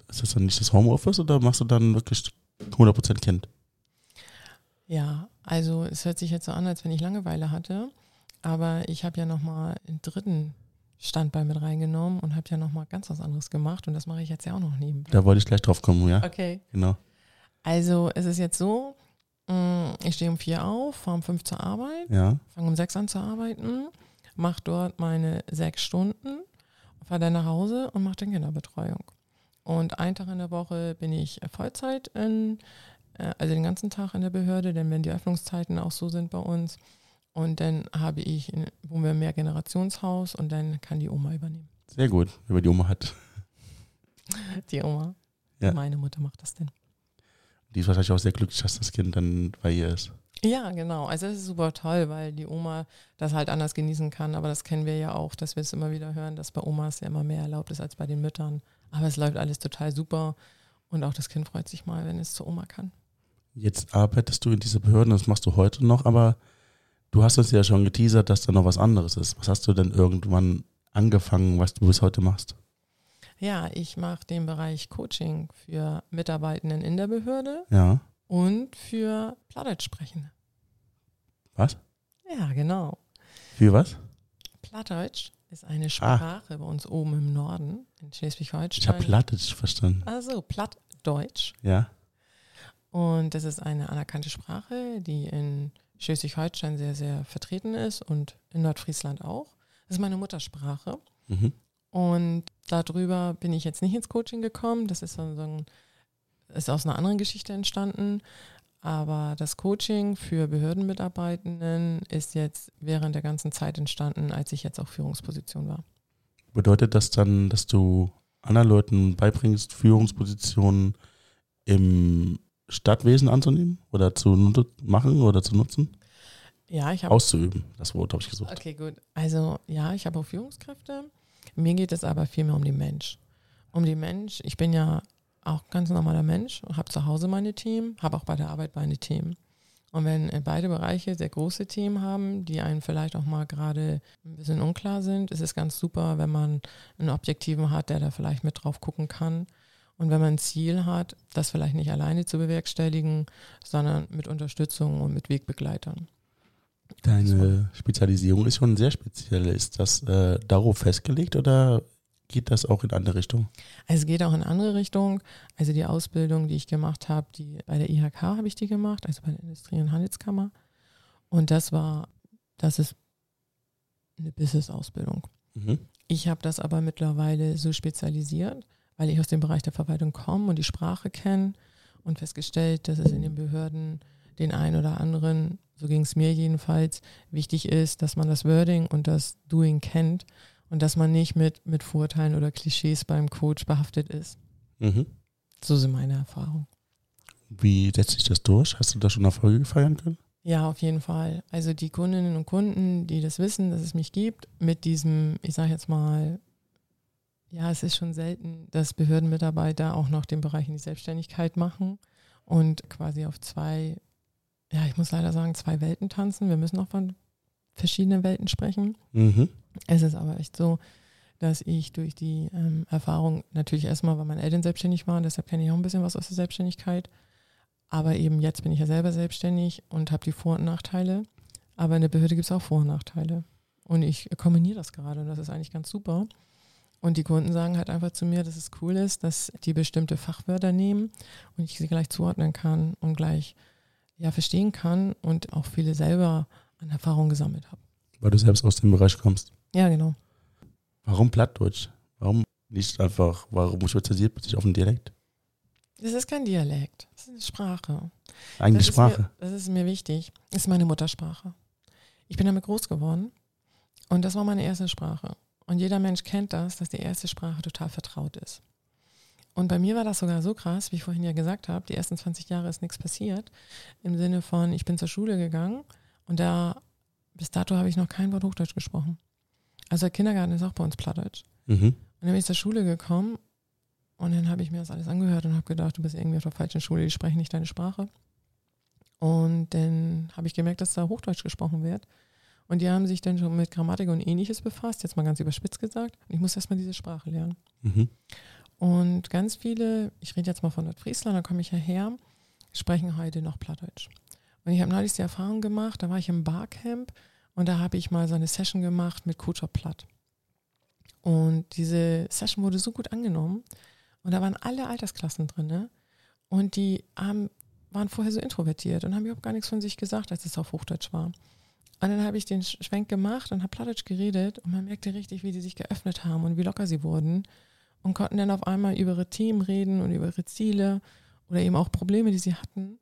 Ist das dann nicht das Homeoffice oder machst du dann wirklich 100% Kind? Ja, also es hört sich jetzt so an, als wenn ich Langeweile hatte. Aber ich habe ja nochmal einen dritten Standbein mit reingenommen und habe ja nochmal ganz was anderes gemacht und das mache ich jetzt ja auch noch nebenbei. Da wollte ich gleich drauf kommen, ja? Okay. Genau. Also es ist jetzt so, mh, ich stehe um vier auf, fahre um fünf zur Arbeit, Ja. fange um sechs an zu arbeiten, mache dort meine sechs Stunden, fahre dann nach Hause und mache dann Kinderbetreuung. Und einen Tag in der Woche bin ich Vollzeit in, äh, also den ganzen Tag in der Behörde, denn wenn die Öffnungszeiten auch so sind bei uns. Und dann habe ich, in, wohnen wir im Mehrgenerationshaus und dann kann die Oma übernehmen. Sehr gut, wenn man die Oma hat. Die Oma. Ja. Meine Mutter macht das denn. Die ist wahrscheinlich auch sehr glücklich, dass das Kind dann bei ihr ist. Ja, genau. Also das ist super toll, weil die Oma das halt anders genießen kann. Aber das kennen wir ja auch, dass wir es immer wieder hören, dass bei Omas ja immer mehr erlaubt ist als bei den Müttern. Aber es läuft alles total super. Und auch das Kind freut sich mal, wenn es zur Oma kann. Jetzt arbeitest du in dieser Behörde, das machst du heute noch, aber du hast uns ja schon geteasert, dass da noch was anderes ist. Was hast du denn irgendwann angefangen, was du bis heute machst? Ja, ich mache den Bereich Coaching für Mitarbeitenden in der Behörde Ja. und für Plattdeutsch-Sprechende. Was? Ja, genau. Für was? Plattdeutsch ist eine Sprache bei uns oben im Norden in Ich habe Schleswig-Holstein. Plattdeutsch verstanden. Also Plattdeutsch. Ja. Und das ist eine anerkannte Sprache, die in Schleswig-Holstein sehr, sehr vertreten ist und in Nordfriesland auch. Das ist meine Muttersprache. Mhm. Und darüber bin ich jetzt nicht ins Coaching gekommen. Das ist, so ein, ist aus einer anderen Geschichte entstanden. Aber das Coaching für Behördenmitarbeitenden ist jetzt während der ganzen Zeit entstanden, als ich jetzt auch Führungsposition war. Bedeutet das dann, dass du anderen Leuten beibringst, Führungspositionen im Stadtwesen anzunehmen oder zu machen oder zu nutzen? Ja, ich habe Auszuüben, das Wort habe ich gesucht. Okay, gut. Also ja, ich habe auch Führungskräfte. Mir geht es aber vielmehr um den Mensch. Um den Mensch. Ich bin ja auch ganz normaler Mensch und habe zu Hause meine Themen, habe auch bei der Arbeit meine Themen. Und wenn äh, beide Bereiche sehr große Themen haben, die einen vielleicht auch mal gerade ein bisschen unklar sind, ist es ganz super, wenn man einen Objektiven hat, der da vielleicht mit drauf gucken kann. Und wenn man ein Ziel hat, das vielleicht nicht alleine zu bewerkstelligen, sondern mit Unterstützung und mit Wegbegleitern. Deine Spezialisierung ist schon sehr speziell. Ist das äh, darauf festgelegt oder geht das auch in andere Richtungen? Also es geht auch in andere Richtungen. Also die Ausbildung, die ich gemacht habe, die bei der IHK habe ich die gemacht, also bei der Industrie- und Handelskammer. Und das war, das ist eine Business-Ausbildung. Mhm. Ich habe das aber mittlerweile so spezialisiert, weil ich aus dem Bereich der Verwaltung komme und die Sprache kenne und festgestellt, dass es in den Behörden den einen oder anderen, so ging es mir jedenfalls, wichtig ist, dass man das Wording und das Doing kennt und dass man nicht mit, mit Vorurteilen oder Klischees beim Coach behaftet ist. Mhm. So sind meine Erfahrungen. Wie setzt sich das durch? Hast du da schon Erfolge feiern können? Ja, auf jeden Fall. Also die Kundinnen und Kunden, die das wissen, dass es mich gibt, mit diesem, ich sage jetzt mal, ja, es ist schon selten, dass Behördenmitarbeiter auch noch den Bereich in die Selbstständigkeit machen und quasi auf zwei, ja, ich muss leider sagen, zwei Welten tanzen. Wir müssen auch von verschiedenen Welten sprechen. Mhm. Es ist aber echt so, dass ich durch die ähm, Erfahrung, natürlich erstmal, weil meine Eltern selbstständig waren, deshalb kenne ich auch ein bisschen was aus der Selbstständigkeit. Aber eben jetzt bin ich ja selber selbstständig und habe die Vor- und Nachteile. Aber in der Behörde gibt es auch Vor- und Nachteile. Und ich kombiniere das gerade und das ist eigentlich ganz super. Und die Kunden sagen halt einfach zu mir, dass es cool ist, dass die bestimmte Fachwörter nehmen und ich sie gleich zuordnen kann und gleich ja verstehen kann und auch viele selber an Erfahrung gesammelt habe. Weil du selbst aus dem Bereich kommst. Ja, genau. Warum Plattdeutsch? Warum nicht einfach, warum spezialisiert man sich auf den Dialekt? Das ist kein Dialekt, das ist eine Sprache. Eigene das Sprache. mir, das ist mir wichtig. Das ist meine Muttersprache. Ich bin damit groß geworden und das war meine erste Sprache. Und jeder Mensch kennt das, dass die erste Sprache total vertraut ist. Und bei mir war das sogar so krass, wie ich vorhin ja gesagt habe, die ersten 20 Jahre ist nichts passiert. Im Sinne von, ich bin zur Schule gegangen und da, bis dato habe ich noch kein Wort Hochdeutsch gesprochen. Also der Kindergarten ist auch bei uns Plattdeutsch. Mhm. Und dann bin ich zur Schule gekommen und dann habe ich mir das alles angehört und habe gedacht, du bist irgendwie auf der falschen Schule, die sprechen nicht deine Sprache. Und dann habe ich gemerkt, dass da Hochdeutsch gesprochen wird. Und die haben sich dann schon mit Grammatik und ähnliches befasst, jetzt mal ganz überspitzt gesagt. Und ich muss erstmal diese Sprache lernen. Mhm. Und ganz viele, ich rede jetzt mal von Nordfriesland, da komme ich ja her, sprechen heute noch Plattdeutsch. Und ich habe neulich die Erfahrung gemacht, da war ich im Barcamp und da habe ich mal so eine Session gemacht mit Coach Platt. Und diese Session wurde so gut angenommen. Und da waren alle Altersklassen drin. Ne? Und die haben, waren vorher so introvertiert und haben überhaupt gar nichts von sich gesagt, als es auf Hochdeutsch war. Und dann habe ich den Schwenk gemacht und habe Plattdeutsch geredet und man merkte richtig, wie die sich geöffnet haben und wie locker sie wurden und konnten dann auf einmal über ihre Themen reden und über ihre Ziele oder eben auch Probleme, die sie hatten.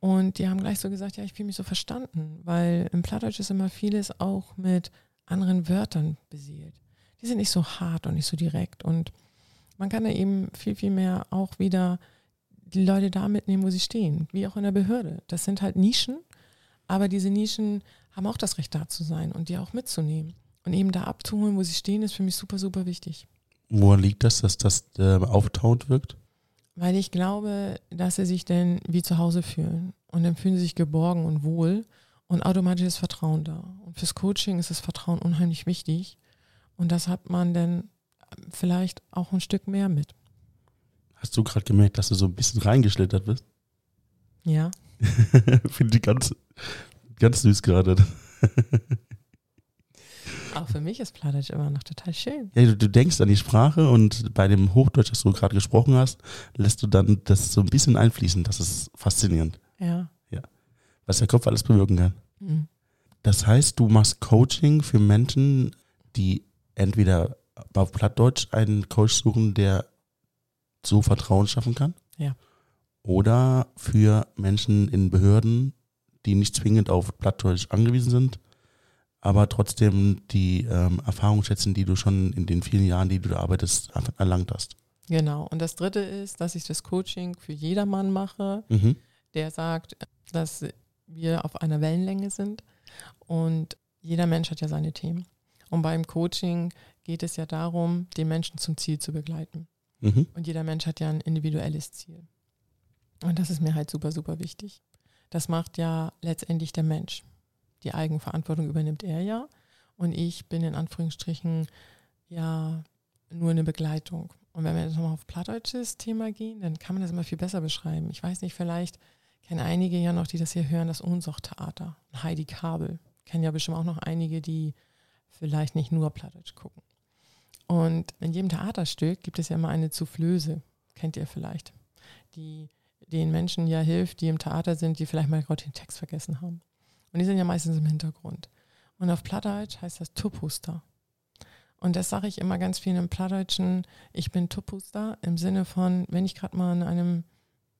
Und die haben gleich so gesagt, ja, ich fühle mich so verstanden, weil im Plattdeutsch ist immer vieles auch mit anderen Wörtern beseelt. Die sind nicht so hart und nicht so direkt. Und man kann da eben viel, viel mehr auch wieder die Leute da mitnehmen, wo sie stehen, wie auch in der Behörde. Das sind halt Nischen, aber diese Nischen haben auch das Recht da zu sein und die auch mitzunehmen. Und eben da abzuholen, wo sie stehen, ist für mich super, super wichtig. Woran liegt das, dass das äh, auftaut wirkt? Weil ich glaube, dass sie sich dann wie zu Hause fühlen. Und dann fühlen sie sich geborgen und wohl. Und automatisch ist Vertrauen da. Und fürs Coaching ist das Vertrauen unheimlich wichtig. Und das hat man dann vielleicht auch ein Stück mehr mit. Hast du gerade gemerkt, dass du so ein bisschen reingeschlittert bist? Ja. <laughs> Finde ich ganz, ganz süß gerade. <laughs> Auch für mich ist Plattdeutsch immer noch total schön. Ja, du, du, denkst an die Sprache und bei dem Hochdeutsch, das du gerade gesprochen hast, lässt du dann das so ein bisschen einfließen. Das ist faszinierend. Ja. Ja. Was der Kopf alles bewirken kann. Mhm. Das heißt, du machst Coaching für Menschen, die entweder auf Plattdeutsch einen Coach suchen, der so Vertrauen schaffen kann. Ja. Oder für Menschen in Behörden, die nicht zwingend auf Plattdeutsch angewiesen sind, aber trotzdem die ähm, Erfahrung schätzen, die du schon in den vielen Jahren, die du da arbeitest, erlangt hast. Genau. Und das Dritte ist, dass ich das Coaching für jedermann mache, Mhm. der sagt, dass wir auf einer Wellenlänge sind und jeder Mensch hat ja seine Themen. Und beim Coaching geht es ja darum, den Menschen zum Ziel zu begleiten. Mhm. Und jeder Mensch hat ja ein individuelles Ziel. Und das ist mir halt super, super wichtig. Das macht ja letztendlich der Mensch. Die Eigenverantwortung übernimmt er ja. Und ich bin in Anführungsstrichen ja nur eine Begleitung. Und wenn wir jetzt nochmal auf plattdeutsches Thema gehen, dann kann man das immer viel besser beschreiben. Ich weiß nicht, vielleicht kennen einige ja noch, die das hier hören, das Ohnsorg-Theater. Heidi Kabel. Kennen ja bestimmt auch noch einige, die vielleicht nicht nur Plattdeutsch gucken. Und in jedem Theaterstück gibt es ja immer eine Soufflöse, kennt ihr vielleicht, die den Menschen ja hilft, die im Theater sind, die vielleicht mal gerade den Text vergessen haben. Und die sind ja meistens im Hintergrund. Und auf Plattdeutsch heißt das Tuppuster. Und das sage ich immer ganz viel im Plattdeutschen, ich bin Tuppuster im Sinne von, wenn ich gerade mal an einem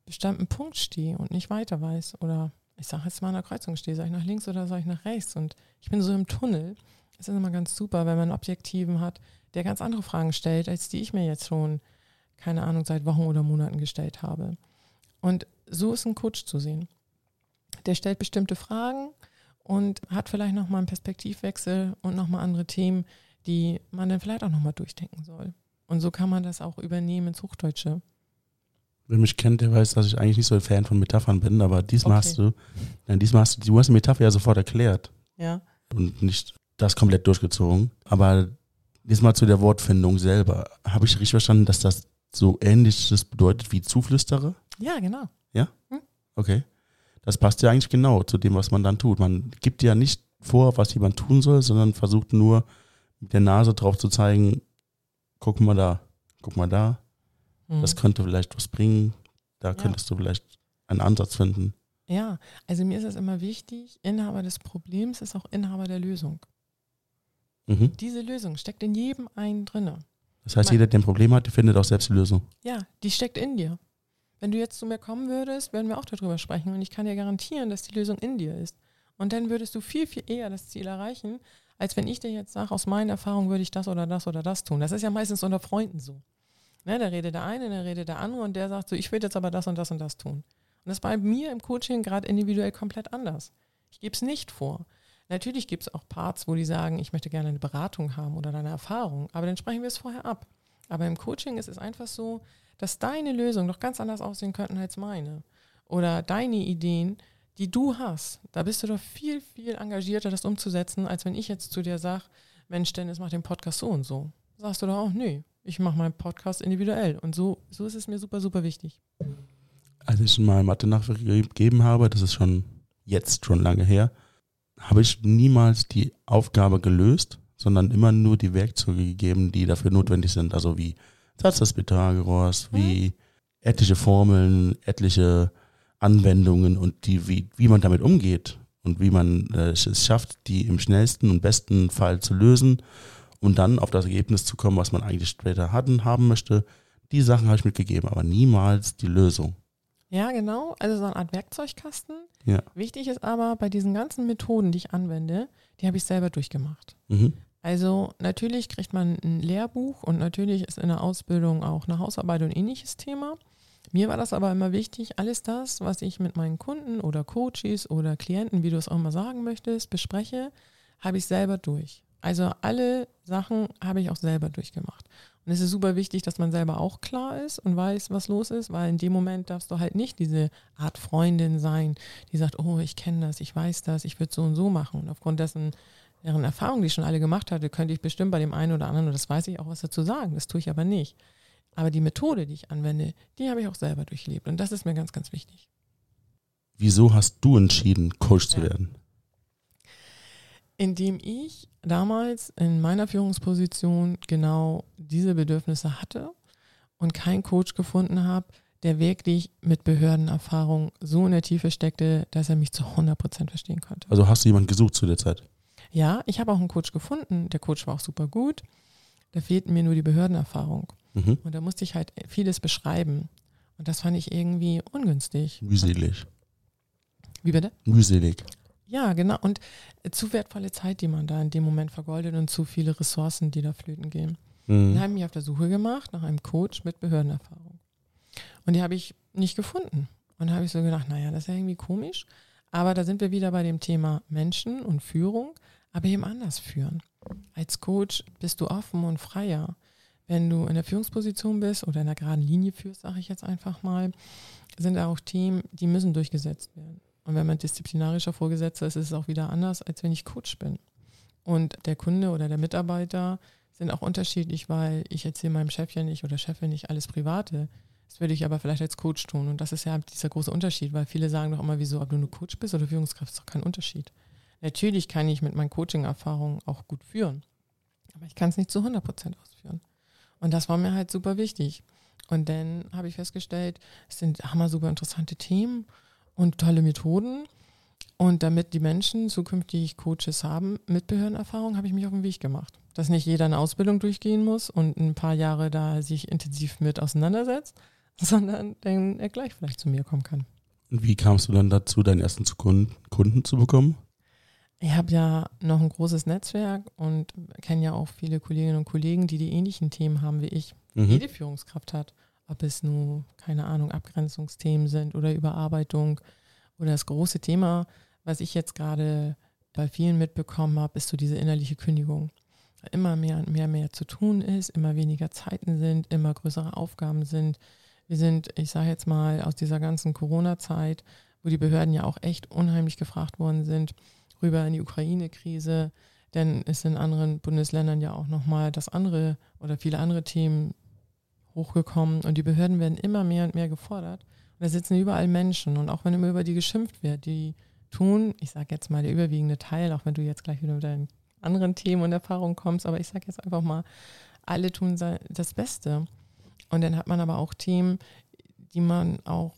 bestimmten Punkt stehe und nicht weiter weiß oder ich sage jetzt mal an der Kreuzung stehe, soll ich nach links oder soll ich nach rechts und ich bin so im Tunnel. Es ist immer ganz super, wenn man einen Objektiven hat, der ganz andere Fragen stellt, als die ich mir jetzt schon, keine Ahnung, seit Wochen oder Monaten gestellt habe. Und so ist ein Coach zu sehen. Der stellt bestimmte Fragen und hat vielleicht nochmal einen Perspektivwechsel und nochmal andere Themen, die man dann vielleicht auch nochmal durchdenken soll. Und so kann man das auch übernehmen ins Hochdeutsche. Wer mich kennt, der weiß, dass ich eigentlich nicht so ein Fan von Metaphern bin, aber diesmal Okay. hast du, nein, diesmal hast du, du hast die Metapher ja sofort erklärt Ja. und nicht das komplett durchgezogen. Aber diesmal zu der Wortfindung selber. Habe ich richtig verstanden, dass das so ähnliches bedeutet wie Zuflüsterer? Ja, genau. Okay. Das passt ja eigentlich genau zu dem, was man dann tut. Man gibt ja nicht vor, was jemand tun soll, sondern versucht nur mit der Nase drauf zu zeigen, guck mal da, guck mal da, Mhm. das könnte vielleicht was bringen, da könntest du vielleicht einen Ansatz finden. Ja, also mir ist es immer wichtig, Inhaber des Problems ist auch Inhaber der Lösung. Mhm. Diese Lösung steckt in jedem einen drinne. Das heißt, jeder, der ein Problem hat, findet auch selbst die Lösung. Ja, die steckt in dir. Wenn du jetzt zu mir kommen würdest, würden wir auch darüber sprechen und ich kann dir garantieren, dass die Lösung in dir ist. Und dann würdest du viel, viel eher das Ziel erreichen, als wenn ich dir jetzt sage, aus meiner Erfahrung würde ich das oder das oder das tun. Das ist ja meistens unter Freunden so. Ne, da redet der eine, da redet der andere und der sagt so, ich würde jetzt aber das und das und das tun. Und das ist bei mir im Coaching gerade individuell komplett anders. Ich gebe es nicht vor. Natürlich gibt es auch Parts, wo die sagen, ich möchte gerne eine Beratung haben oder eine Erfahrung, aber dann sprechen wir es vorher ab. Aber im Coaching ist es einfach so, dass deine Lösungen doch ganz anders aussehen könnten als meine. Oder deine Ideen, die du hast, da bist du doch viel, viel engagierter, das umzusetzen, als wenn ich jetzt zu dir sage, Mensch, Dennis, mach den Podcast so und so. Sagst du doch auch, nö, ich mache meinen Podcast individuell. Und so, so ist es mir super, super wichtig. Als ich mal Mathe nachgegeben habe, das ist schon jetzt schon lange her, habe ich niemals die Aufgabe gelöst, sondern immer nur die Werkzeuge gegeben, die dafür notwendig sind. Also wie Satz des Pythagoras, wie etliche Formeln, etliche Anwendungen und die, wie, wie man damit umgeht und wie man äh, es schafft, die im schnellsten und besten Fall zu lösen und dann auf das Ergebnis zu kommen, was man eigentlich später hatten, haben möchte. Die Sachen habe ich mitgegeben, aber niemals die Lösung. Ja, genau. Also so eine Art Werkzeugkasten. Ja. Wichtig ist aber bei diesen ganzen Methoden, die ich anwende, die habe ich selber durchgemacht. Mhm. Also natürlich kriegt man ein Lehrbuch und natürlich ist in der Ausbildung auch eine Hausarbeit und ähnliches Thema. Mir war das aber immer wichtig, alles das, was ich mit meinen Kunden oder Coaches oder Klienten, wie du es auch immer sagen möchtest, bespreche, habe ich selber durch. Also alle Sachen habe ich auch selber durchgemacht. Und es ist super wichtig, dass man selber auch klar ist und weiß, was los ist, weil in dem Moment darfst du halt nicht diese Art Freundin sein, die sagt, oh, ich kenne das, ich weiß das, ich würde so und so machen. Und aufgrund dessen, deren Erfahrung, die ich schon alle gemacht hatte, könnte ich bestimmt bei dem einen oder anderen, und das weiß ich auch, was dazu sagen. Das tue ich aber nicht. Aber die Methode, die ich anwende, die habe ich auch selber durchlebt. Und das ist mir ganz, ganz wichtig. Wieso hast du entschieden, Coach zu Ja. werden? Indem ich damals in meiner Führungsposition genau diese Bedürfnisse hatte und keinen Coach gefunden habe, der wirklich mit Behördenerfahrung so in der Tiefe steckte, dass er mich zu 100% verstehen konnte. Also hast du jemanden gesucht zu der Zeit? Ja, ich habe auch einen Coach gefunden. Der Coach war auch super gut. Da fehlten mir nur die Behördenerfahrung. Mhm. Und da musste ich halt vieles beschreiben. Und das fand ich irgendwie ungünstig. Mühselig. Wie bitte? Mühselig. Ja, genau. Und zu wertvolle Zeit, die man da in dem Moment vergoldet und zu viele Ressourcen, die da flöten gehen. Dann Mhm. habe ich mich auf der Suche gemacht nach einem Coach mit Behördenerfahrung. Und die habe ich nicht gefunden. Und da habe ich so gedacht, naja, das ist ja irgendwie komisch. Aber da sind wir wieder bei dem Thema Menschen und Führung, aber eben anders führen. Als Coach bist du offen und freier. Wenn du in der Führungsposition bist oder in der geraden Linie führst, sage ich jetzt einfach mal, sind da auch Themen, die müssen durchgesetzt werden. Und wenn man disziplinarischer Vorgesetzter ist, ist es auch wieder anders, als wenn ich Coach bin. Und der Kunde oder der Mitarbeiter sind auch unterschiedlich, weil ich erzähle meinem Chef ja nicht oder Chefin nicht alles Private. Das würde ich aber vielleicht als Coach tun. Und das ist ja dieser große Unterschied, weil viele sagen doch immer, wieso, ob du nur Coach bist oder Führungskraft, ist doch kein Unterschied. Natürlich kann ich mit meinen Coaching-Erfahrungen auch gut führen, aber ich kann es nicht zu 100 Prozent ausführen. Und das war mir halt super wichtig. Und dann habe ich festgestellt, es sind hammer super interessante Themen und tolle Methoden. Und damit die Menschen zukünftig Coaches haben mit Behördenerfahrung, habe ich mich auf den Weg gemacht. Dass nicht jeder eine Ausbildung durchgehen muss und ein paar Jahre da sich intensiv mit auseinandersetzt, <laughs> sondern dann er gleich vielleicht zu mir kommen kann. Und wie kamst du dann dazu, deinen ersten Kunden zu bekommen? Ich habe ja noch ein großes Netzwerk und kenne ja auch viele Kolleginnen und Kollegen, die die ähnlichen Themen haben wie ich. Mhm. Jede Führungskraft hat. Ob es nur, keine Ahnung, Abgrenzungsthemen sind oder Überarbeitung oder das große Thema, was ich jetzt gerade bei vielen mitbekommen habe, ist so diese innerliche Kündigung. Immer mehr und mehr mehr zu tun ist, immer weniger Zeiten sind, immer größere Aufgaben sind. Wir sind, ich sage jetzt mal, aus dieser ganzen Corona-Zeit, wo die Behörden ja auch echt unheimlich gefragt worden sind, rüber in die Ukraine-Krise, denn ist in anderen Bundesländern ja auch nochmal das andere oder viele andere Themen hochgekommen und die Behörden werden immer mehr und mehr gefordert. Und da sitzen überall Menschen und auch wenn immer über die geschimpft wird, die tun, ich sage jetzt mal der überwiegende Teil, auch wenn du jetzt gleich wieder mit deinen anderen Themen und Erfahrungen kommst, aber ich sage jetzt einfach mal, alle tun das Beste. Und dann hat man aber auch Themen, die man auch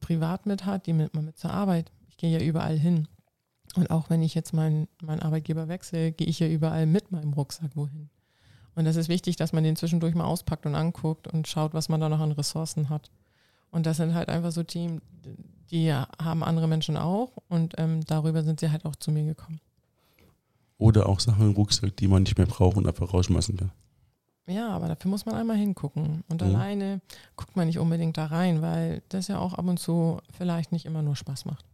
privat mit hat, die man mit zur Arbeit. Ich gehe ja überall hin. Und auch wenn ich jetzt meinen meinen Arbeitgeber wechsle, gehe ich ja überall mit meinem Rucksack wohin. Und das ist wichtig, dass man den zwischendurch mal auspackt und anguckt und schaut, was man da noch an Ressourcen hat. Und das sind halt einfach so Themen, die haben andere Menschen auch und ähm, darüber sind sie halt auch zu mir gekommen. Oder auch Sachen im Rucksack, die man nicht mehr braucht und einfach rausschmeißen kann. Ja, aber dafür muss man einmal hingucken. Und Mhm. alleine guckt man nicht unbedingt da rein, weil das ja auch ab und zu vielleicht nicht immer nur Spaß macht.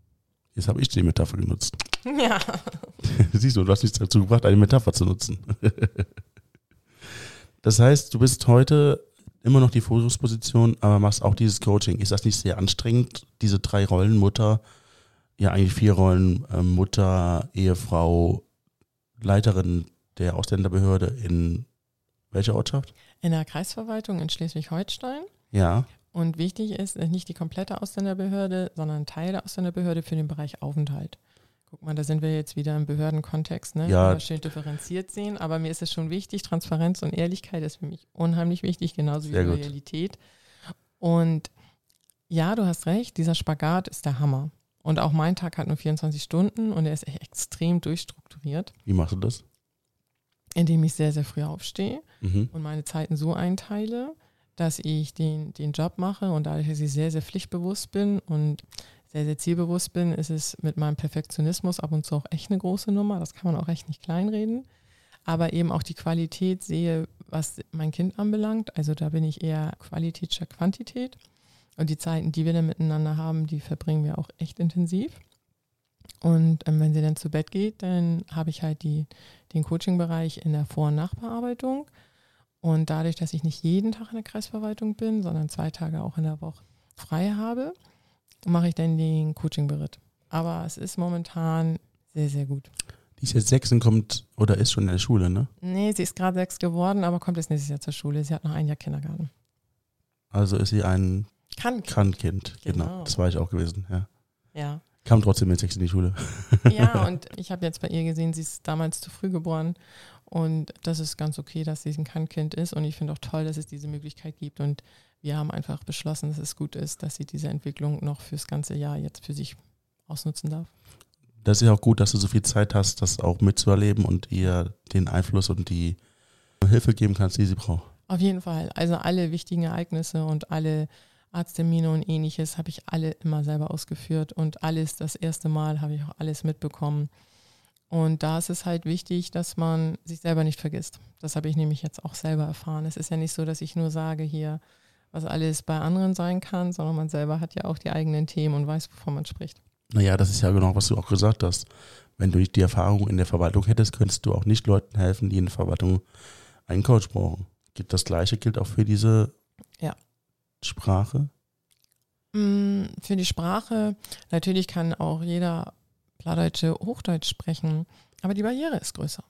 Jetzt habe ich die Metapher genutzt. Ja. <laughs> Siehst du, du hast mich dazu gebracht, eine Metapher zu nutzen. <laughs> das heißt, du bist heute immer noch die Führungsposition, aber machst auch dieses Coaching. Ist das nicht sehr anstrengend, diese drei Rollen, Mutter, ja eigentlich vier Rollen, ähm, Mutter, Ehefrau, Leiterin der Ausländerbehörde in welcher Ortschaft? In der Kreisverwaltung in Schleswig-Holstein. Ja, Und wichtig ist äh, nicht die komplette Ausländerbehörde, sondern ein Teil der Ausländerbehörde für den Bereich Aufenthalt. Guck mal, da sind wir jetzt wieder im Behördenkontext, ne? Ja. Immer schön differenziert sehen, aber mir ist es schon wichtig, Transparenz und Ehrlichkeit ist für mich unheimlich wichtig, genauso wie gut. Loyalität. Und ja, du hast recht, dieser Spagat ist der Hammer. Und auch mein Tag hat nur 24 Stunden und er ist echt extrem durchstrukturiert, Wie machst du das? indem ich sehr, sehr früh aufstehe Mhm. und meine Zeiten so einteile, dass ich den, den Job mache und dadurch, dass ich sehr, sehr pflichtbewusst bin und sehr, sehr zielbewusst bin, ist es mit meinem Perfektionismus ab und zu auch echt eine große Nummer. Das kann man auch echt nicht kleinreden. Aber eben auch die Qualität sehe, was mein Kind anbelangt. Also da bin ich eher Qualität statt Quantität. Und die Zeiten, die wir dann miteinander haben, die verbringen wir auch echt intensiv. Und ähm, wenn sie dann zu Bett geht, dann habe ich halt die, den Coaching-Bereich in der Vor- und Nachbearbeitung. Und dadurch, dass ich nicht jeden Tag in der Kreisverwaltung bin, sondern zwei Tage auch in der Woche frei habe, mache ich dann den Coaching-Beritt. Aber es ist momentan sehr, sehr gut. Die ist jetzt sechs und kommt oder ist schon in der Schule, ne? Nee, sie ist gerade sechs geworden, aber kommt jetzt nächstes Jahr zur Schule. Sie hat noch ein Jahr Kindergarten. Also ist sie ein Kann. Kannkind. Genau. Genau. Das war ich auch gewesen, ja. Ja. Kam trotzdem mit sechs in die Schule. <laughs> Ja, <laughs> und ich habe jetzt bei ihr gesehen, sie ist damals zu früh geboren. Und das ist ganz okay, dass sie ein Kannkind ist. Und ich finde auch toll, dass es diese Möglichkeit gibt. Und wir haben einfach beschlossen, dass es gut ist, dass sie diese Entwicklung noch fürs ganze Jahr jetzt für sich ausnutzen darf. Das ist ja auch gut, dass du so viel Zeit hast, das auch mitzuerleben und ihr den Einfluss und die Hilfe geben kannst, die sie braucht. Auf jeden Fall. Also alle wichtigen Ereignisse und alle Arzttermine und ähnliches habe ich alle immer selber ausgeführt und alles das erste Mal habe ich auch alles mitbekommen. Und da ist es halt wichtig, dass man sich selber nicht vergisst. Das habe ich nämlich jetzt auch selber erfahren. Es ist ja nicht so, dass ich nur sage hier, was alles bei anderen sein kann, sondern man selber hat ja auch die eigenen Themen und weiß, wovon man spricht. Naja, das ist ja genau, was du auch gesagt hast. Wenn du die Erfahrung in der Verwaltung hättest, könntest du auch nicht Leuten helfen, die in der Verwaltung einen Coach brauchen. Das Gleiche gilt auch für diese Ja. Sprache. Mm, Für die Sprache, natürlich kann auch jeder Plattdeutsche Hochdeutsch sprechen, aber die Barriere ist größer.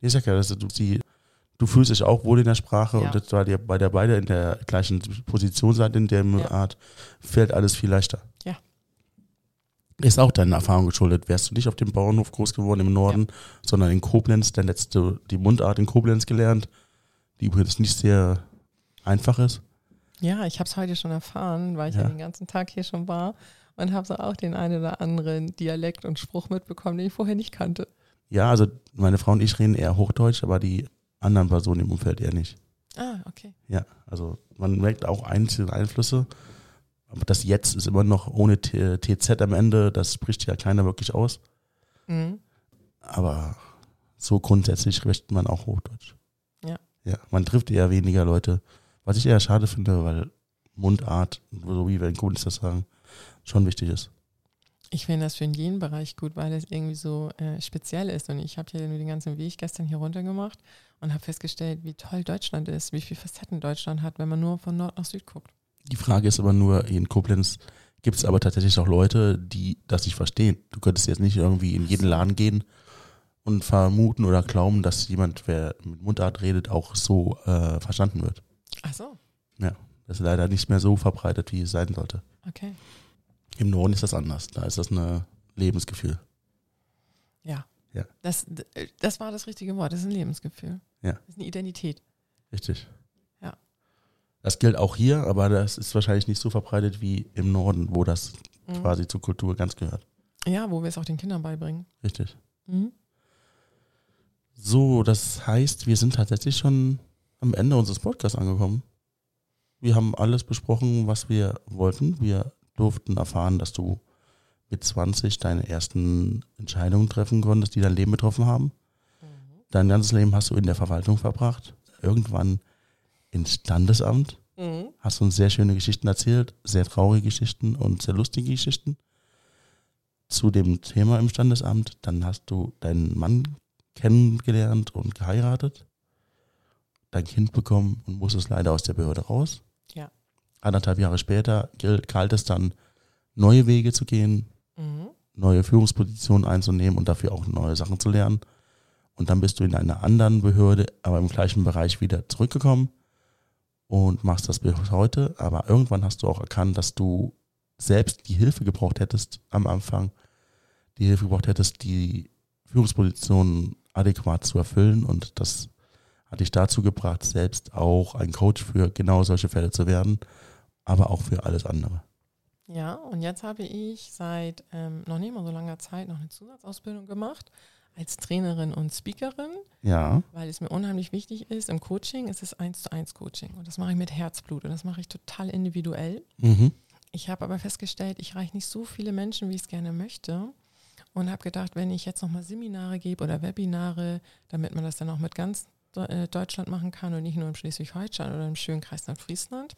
Ich sag ja, dass du, sie, du fühlst dich auch wohl in der Sprache Ja. und das, weil ihr bei der beide in der gleichen Position seid, in der Ja. Art, fällt alles viel leichter. Ja. Ist auch deine Erfahrung geschuldet. Wärst du nicht auf dem Bauernhof groß geworden im Norden, sondern in Koblenz, hättest du die Mundart in Koblenz gelernt, die übrigens nicht sehr einfach ist. Ja, ich habe es heute schon erfahren, weil ich ja. Ja. den ganzen Tag hier schon war und habe so auch den einen oder anderen Dialekt und Spruch mitbekommen, den ich vorher nicht kannte. Ja, also meine Frau und ich reden eher Hochdeutsch, aber die anderen Personen im Umfeld eher nicht. Ah, okay. Ja, also man merkt auch einzelne Einflüsse. Aber das Jetzt ist immer noch ohne T- TZ am Ende, das spricht ja keiner wirklich aus. Mhm. Aber so grundsätzlich spricht man auch Hochdeutsch. Ja. Ja, man trifft eher weniger Leute. Was ich eher schade finde, weil Mundart, so wie wir in Koblenz das sagen, schon wichtig ist. Ich finde das für jeden Bereich gut, weil es irgendwie so äh, speziell ist. Und ich habe ja nur den ganzen Weg gestern hier runter gemacht und habe festgestellt, wie toll Deutschland ist, wie viele Facetten Deutschland hat, wenn man nur von Nord nach Süd guckt. Die Frage ist aber nur, in Koblenz gibt es aber tatsächlich auch Leute, die das nicht verstehen. Du könntest jetzt nicht irgendwie in jeden Laden gehen und vermuten oder glauben, dass jemand, wer mit Mundart redet, auch so äh, verstanden wird. Ach so, Das ist leider nicht mehr so verbreitet, wie es sein sollte. okay. Im Norden ist das anders. Da ist das ein Lebensgefühl. Ja. Ja. Das, das war das richtige Wort. Das ist ein Lebensgefühl. Ja. Das ist eine Identität. Richtig. Ja. Das gilt auch hier, aber das ist wahrscheinlich nicht so verbreitet wie im Norden, wo das Mhm. quasi zur Kultur ganz gehört. Ja, wo wir es auch den Kindern beibringen. Richtig. Mhm. So, das heißt, wir sind tatsächlich schon am Ende unseres Podcasts angekommen. Wir haben alles besprochen, was wir wollten. Wir durften erfahren, dass du mit 20 deine ersten Entscheidungen treffen konntest, die dein Leben betroffen haben. Dein ganzes Leben hast du in der Verwaltung verbracht. Irgendwann ins Standesamt. Mhm. Hast uns sehr schöne Geschichten erzählt, sehr traurige Geschichten und sehr lustige Geschichten zu dem Thema im Standesamt. Dann hast du deinen Mann kennengelernt und geheiratet, dein Kind bekommen und musstest leider aus der Behörde raus. Ja. Anderthalb Jahre später gilt- galt es dann, neue Wege zu gehen, Mhm. neue Führungspositionen einzunehmen und dafür auch neue Sachen zu lernen. Und dann bist du in einer anderen Behörde, aber im gleichen Bereich wieder zurückgekommen und machst das bis heute. Aber irgendwann hast du auch erkannt, dass du selbst die Hilfe gebraucht hättest am Anfang, die Hilfe gebraucht hättest, die Führungsposition adäquat zu erfüllen und das hat dich dazu gebracht, selbst auch ein Coach für genau solche Fälle zu werden, aber auch für alles andere. Ja, und jetzt habe ich seit ähm, noch nicht mal so langer Zeit noch eine Zusatzausbildung gemacht als Trainerin und Speakerin. Ja. Weil es mir unheimlich wichtig ist, im Coaching ist es eins zu eins Coaching. Und das mache ich mit Herzblut und das mache ich total individuell. Mhm. Ich habe aber festgestellt, ich reiche nicht so viele Menschen, wie ich es gerne möchte. Und habe gedacht, wenn ich jetzt nochmal Seminare gebe oder Webinare, damit man das dann auch mit ganz äh, Deutschland machen kann und nicht nur im Schleswig-Holstein oder im schönen Kreis Nordfriesland,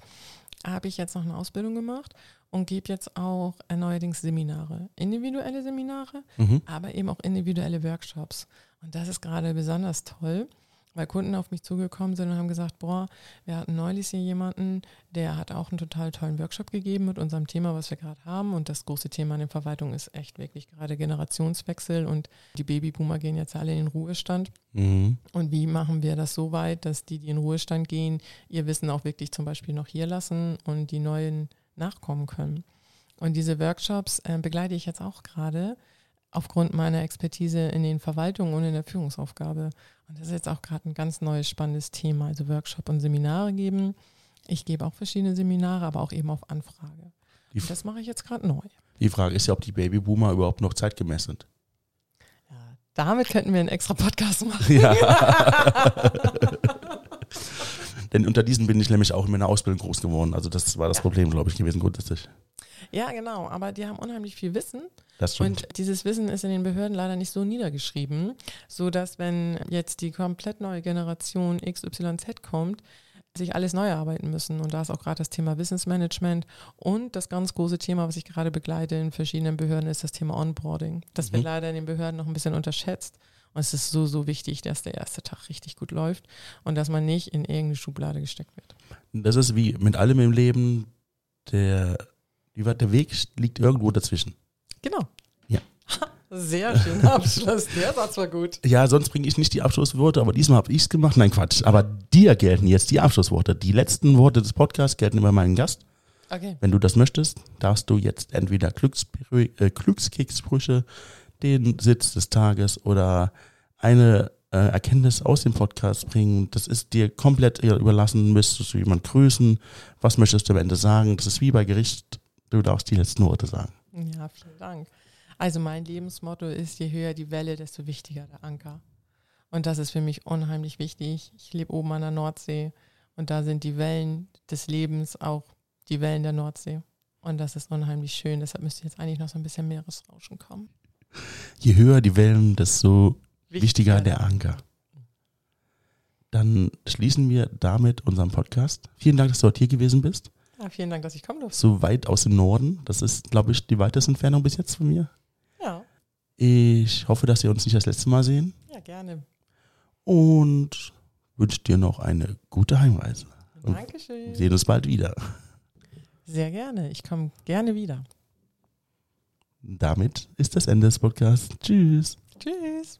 habe ich jetzt noch eine Ausbildung gemacht und gebe jetzt auch neuerdings Seminare, individuelle Seminare, mhm. aber eben auch individuelle Workshops. Und das ist gerade besonders toll, weil Kunden auf mich zugekommen sind und haben gesagt, boah, wir hatten neulich hier jemanden, der hat auch einen total tollen Workshop gegeben mit unserem Thema, was wir gerade haben. Und das große Thema in der Verwaltung ist echt wirklich gerade Generationswechsel und die Babyboomer gehen jetzt alle in den Ruhestand. Mhm. Und wie machen wir das so weit, dass die, die in Ruhestand gehen, ihr Wissen auch wirklich zum Beispiel noch hier lassen und die neuen nachkommen können? Und diese Workshops äh, begleite ich jetzt auch gerade aufgrund meiner Expertise in den Verwaltungen und in der Führungsaufgabe. Und das ist jetzt auch gerade ein ganz neues, spannendes Thema. Also Workshop und Seminare geben. Ich gebe auch verschiedene Seminare, aber auch eben auf Anfrage. Und das mache ich jetzt gerade neu. Die Frage ist ja, ob die Babyboomer überhaupt noch zeitgemäß sind. Ja, damit könnten wir einen extra Podcast machen. <laughs> Ja. <laughs> Denn unter diesen bin ich nämlich auch in meiner Ausbildung groß geworden. Also das war das ja. Problem, glaube ich, gewesen grundsätzlich. Ja, genau. Aber die haben unheimlich viel Wissen. Das stimmt. Und dieses Wissen ist in den Behörden leider nicht so niedergeschrieben, so dass wenn jetzt die komplett neue Generation XYZ kommt, sich alles neu erarbeiten müssen. Und da ist auch gerade das Thema Wissensmanagement und das ganz große Thema, was ich gerade begleite in verschiedenen Behörden, ist das Thema Onboarding. Das mhm. wird leider in den Behörden noch ein bisschen unterschätzt. Und es ist so, so wichtig, dass der erste Tag richtig gut läuft und dass man nicht in irgendeine Schublade gesteckt wird. Das ist wie mit allem im Leben, der der Weg liegt irgendwo dazwischen. Genau. Ja. Sehr schöner Abschluss. Der Satz war gut. Ja, sonst bringe ich nicht die Abschlussworte, aber diesmal habe ich es gemacht. Nein, Quatsch. Aber dir gelten jetzt die Abschlussworte. Die letzten Worte des Podcasts gelten über meinen Gast. Okay. Wenn du das möchtest, darfst du jetzt entweder äh, Glückskicksprüche, den Sitz des Tages oder eine äh, Erkenntnis aus dem Podcast bringen. Das ist dir komplett überlassen. Müsstest du jemand grüßen? Was möchtest du am Ende sagen? Das ist wie bei Gericht Du darfst die letzten Worte sagen. Ja, vielen Dank. Also mein Lebensmotto ist, je höher die Welle, desto wichtiger der Anker. Und das ist für mich unheimlich wichtig. Ich lebe oben an der Nordsee und da sind die Wellen des Lebens auch die Wellen der Nordsee. Und das ist unheimlich schön. Deshalb müsste jetzt eigentlich noch so ein bisschen Meeresrauschen kommen. Je höher die Wellen, desto wichtiger, wichtiger der Anker. Dann schließen wir damit unseren Podcast. Vielen Dank, dass du heute hier gewesen bist. Ja, vielen Dank, dass ich kommen durfte. So weit aus dem Norden. Das ist, glaube ich, die weiteste Entfernung bis jetzt von mir. Ja. Ich hoffe, dass wir uns nicht das letzte Mal sehen. Ja, gerne. Und wünsche dir noch eine gute Heimreise. Und Dankeschön. Wir sehen uns bald wieder. Sehr gerne. Ich komme gerne wieder. Damit ist das Ende des Podcasts. Tschüss. Tschüss.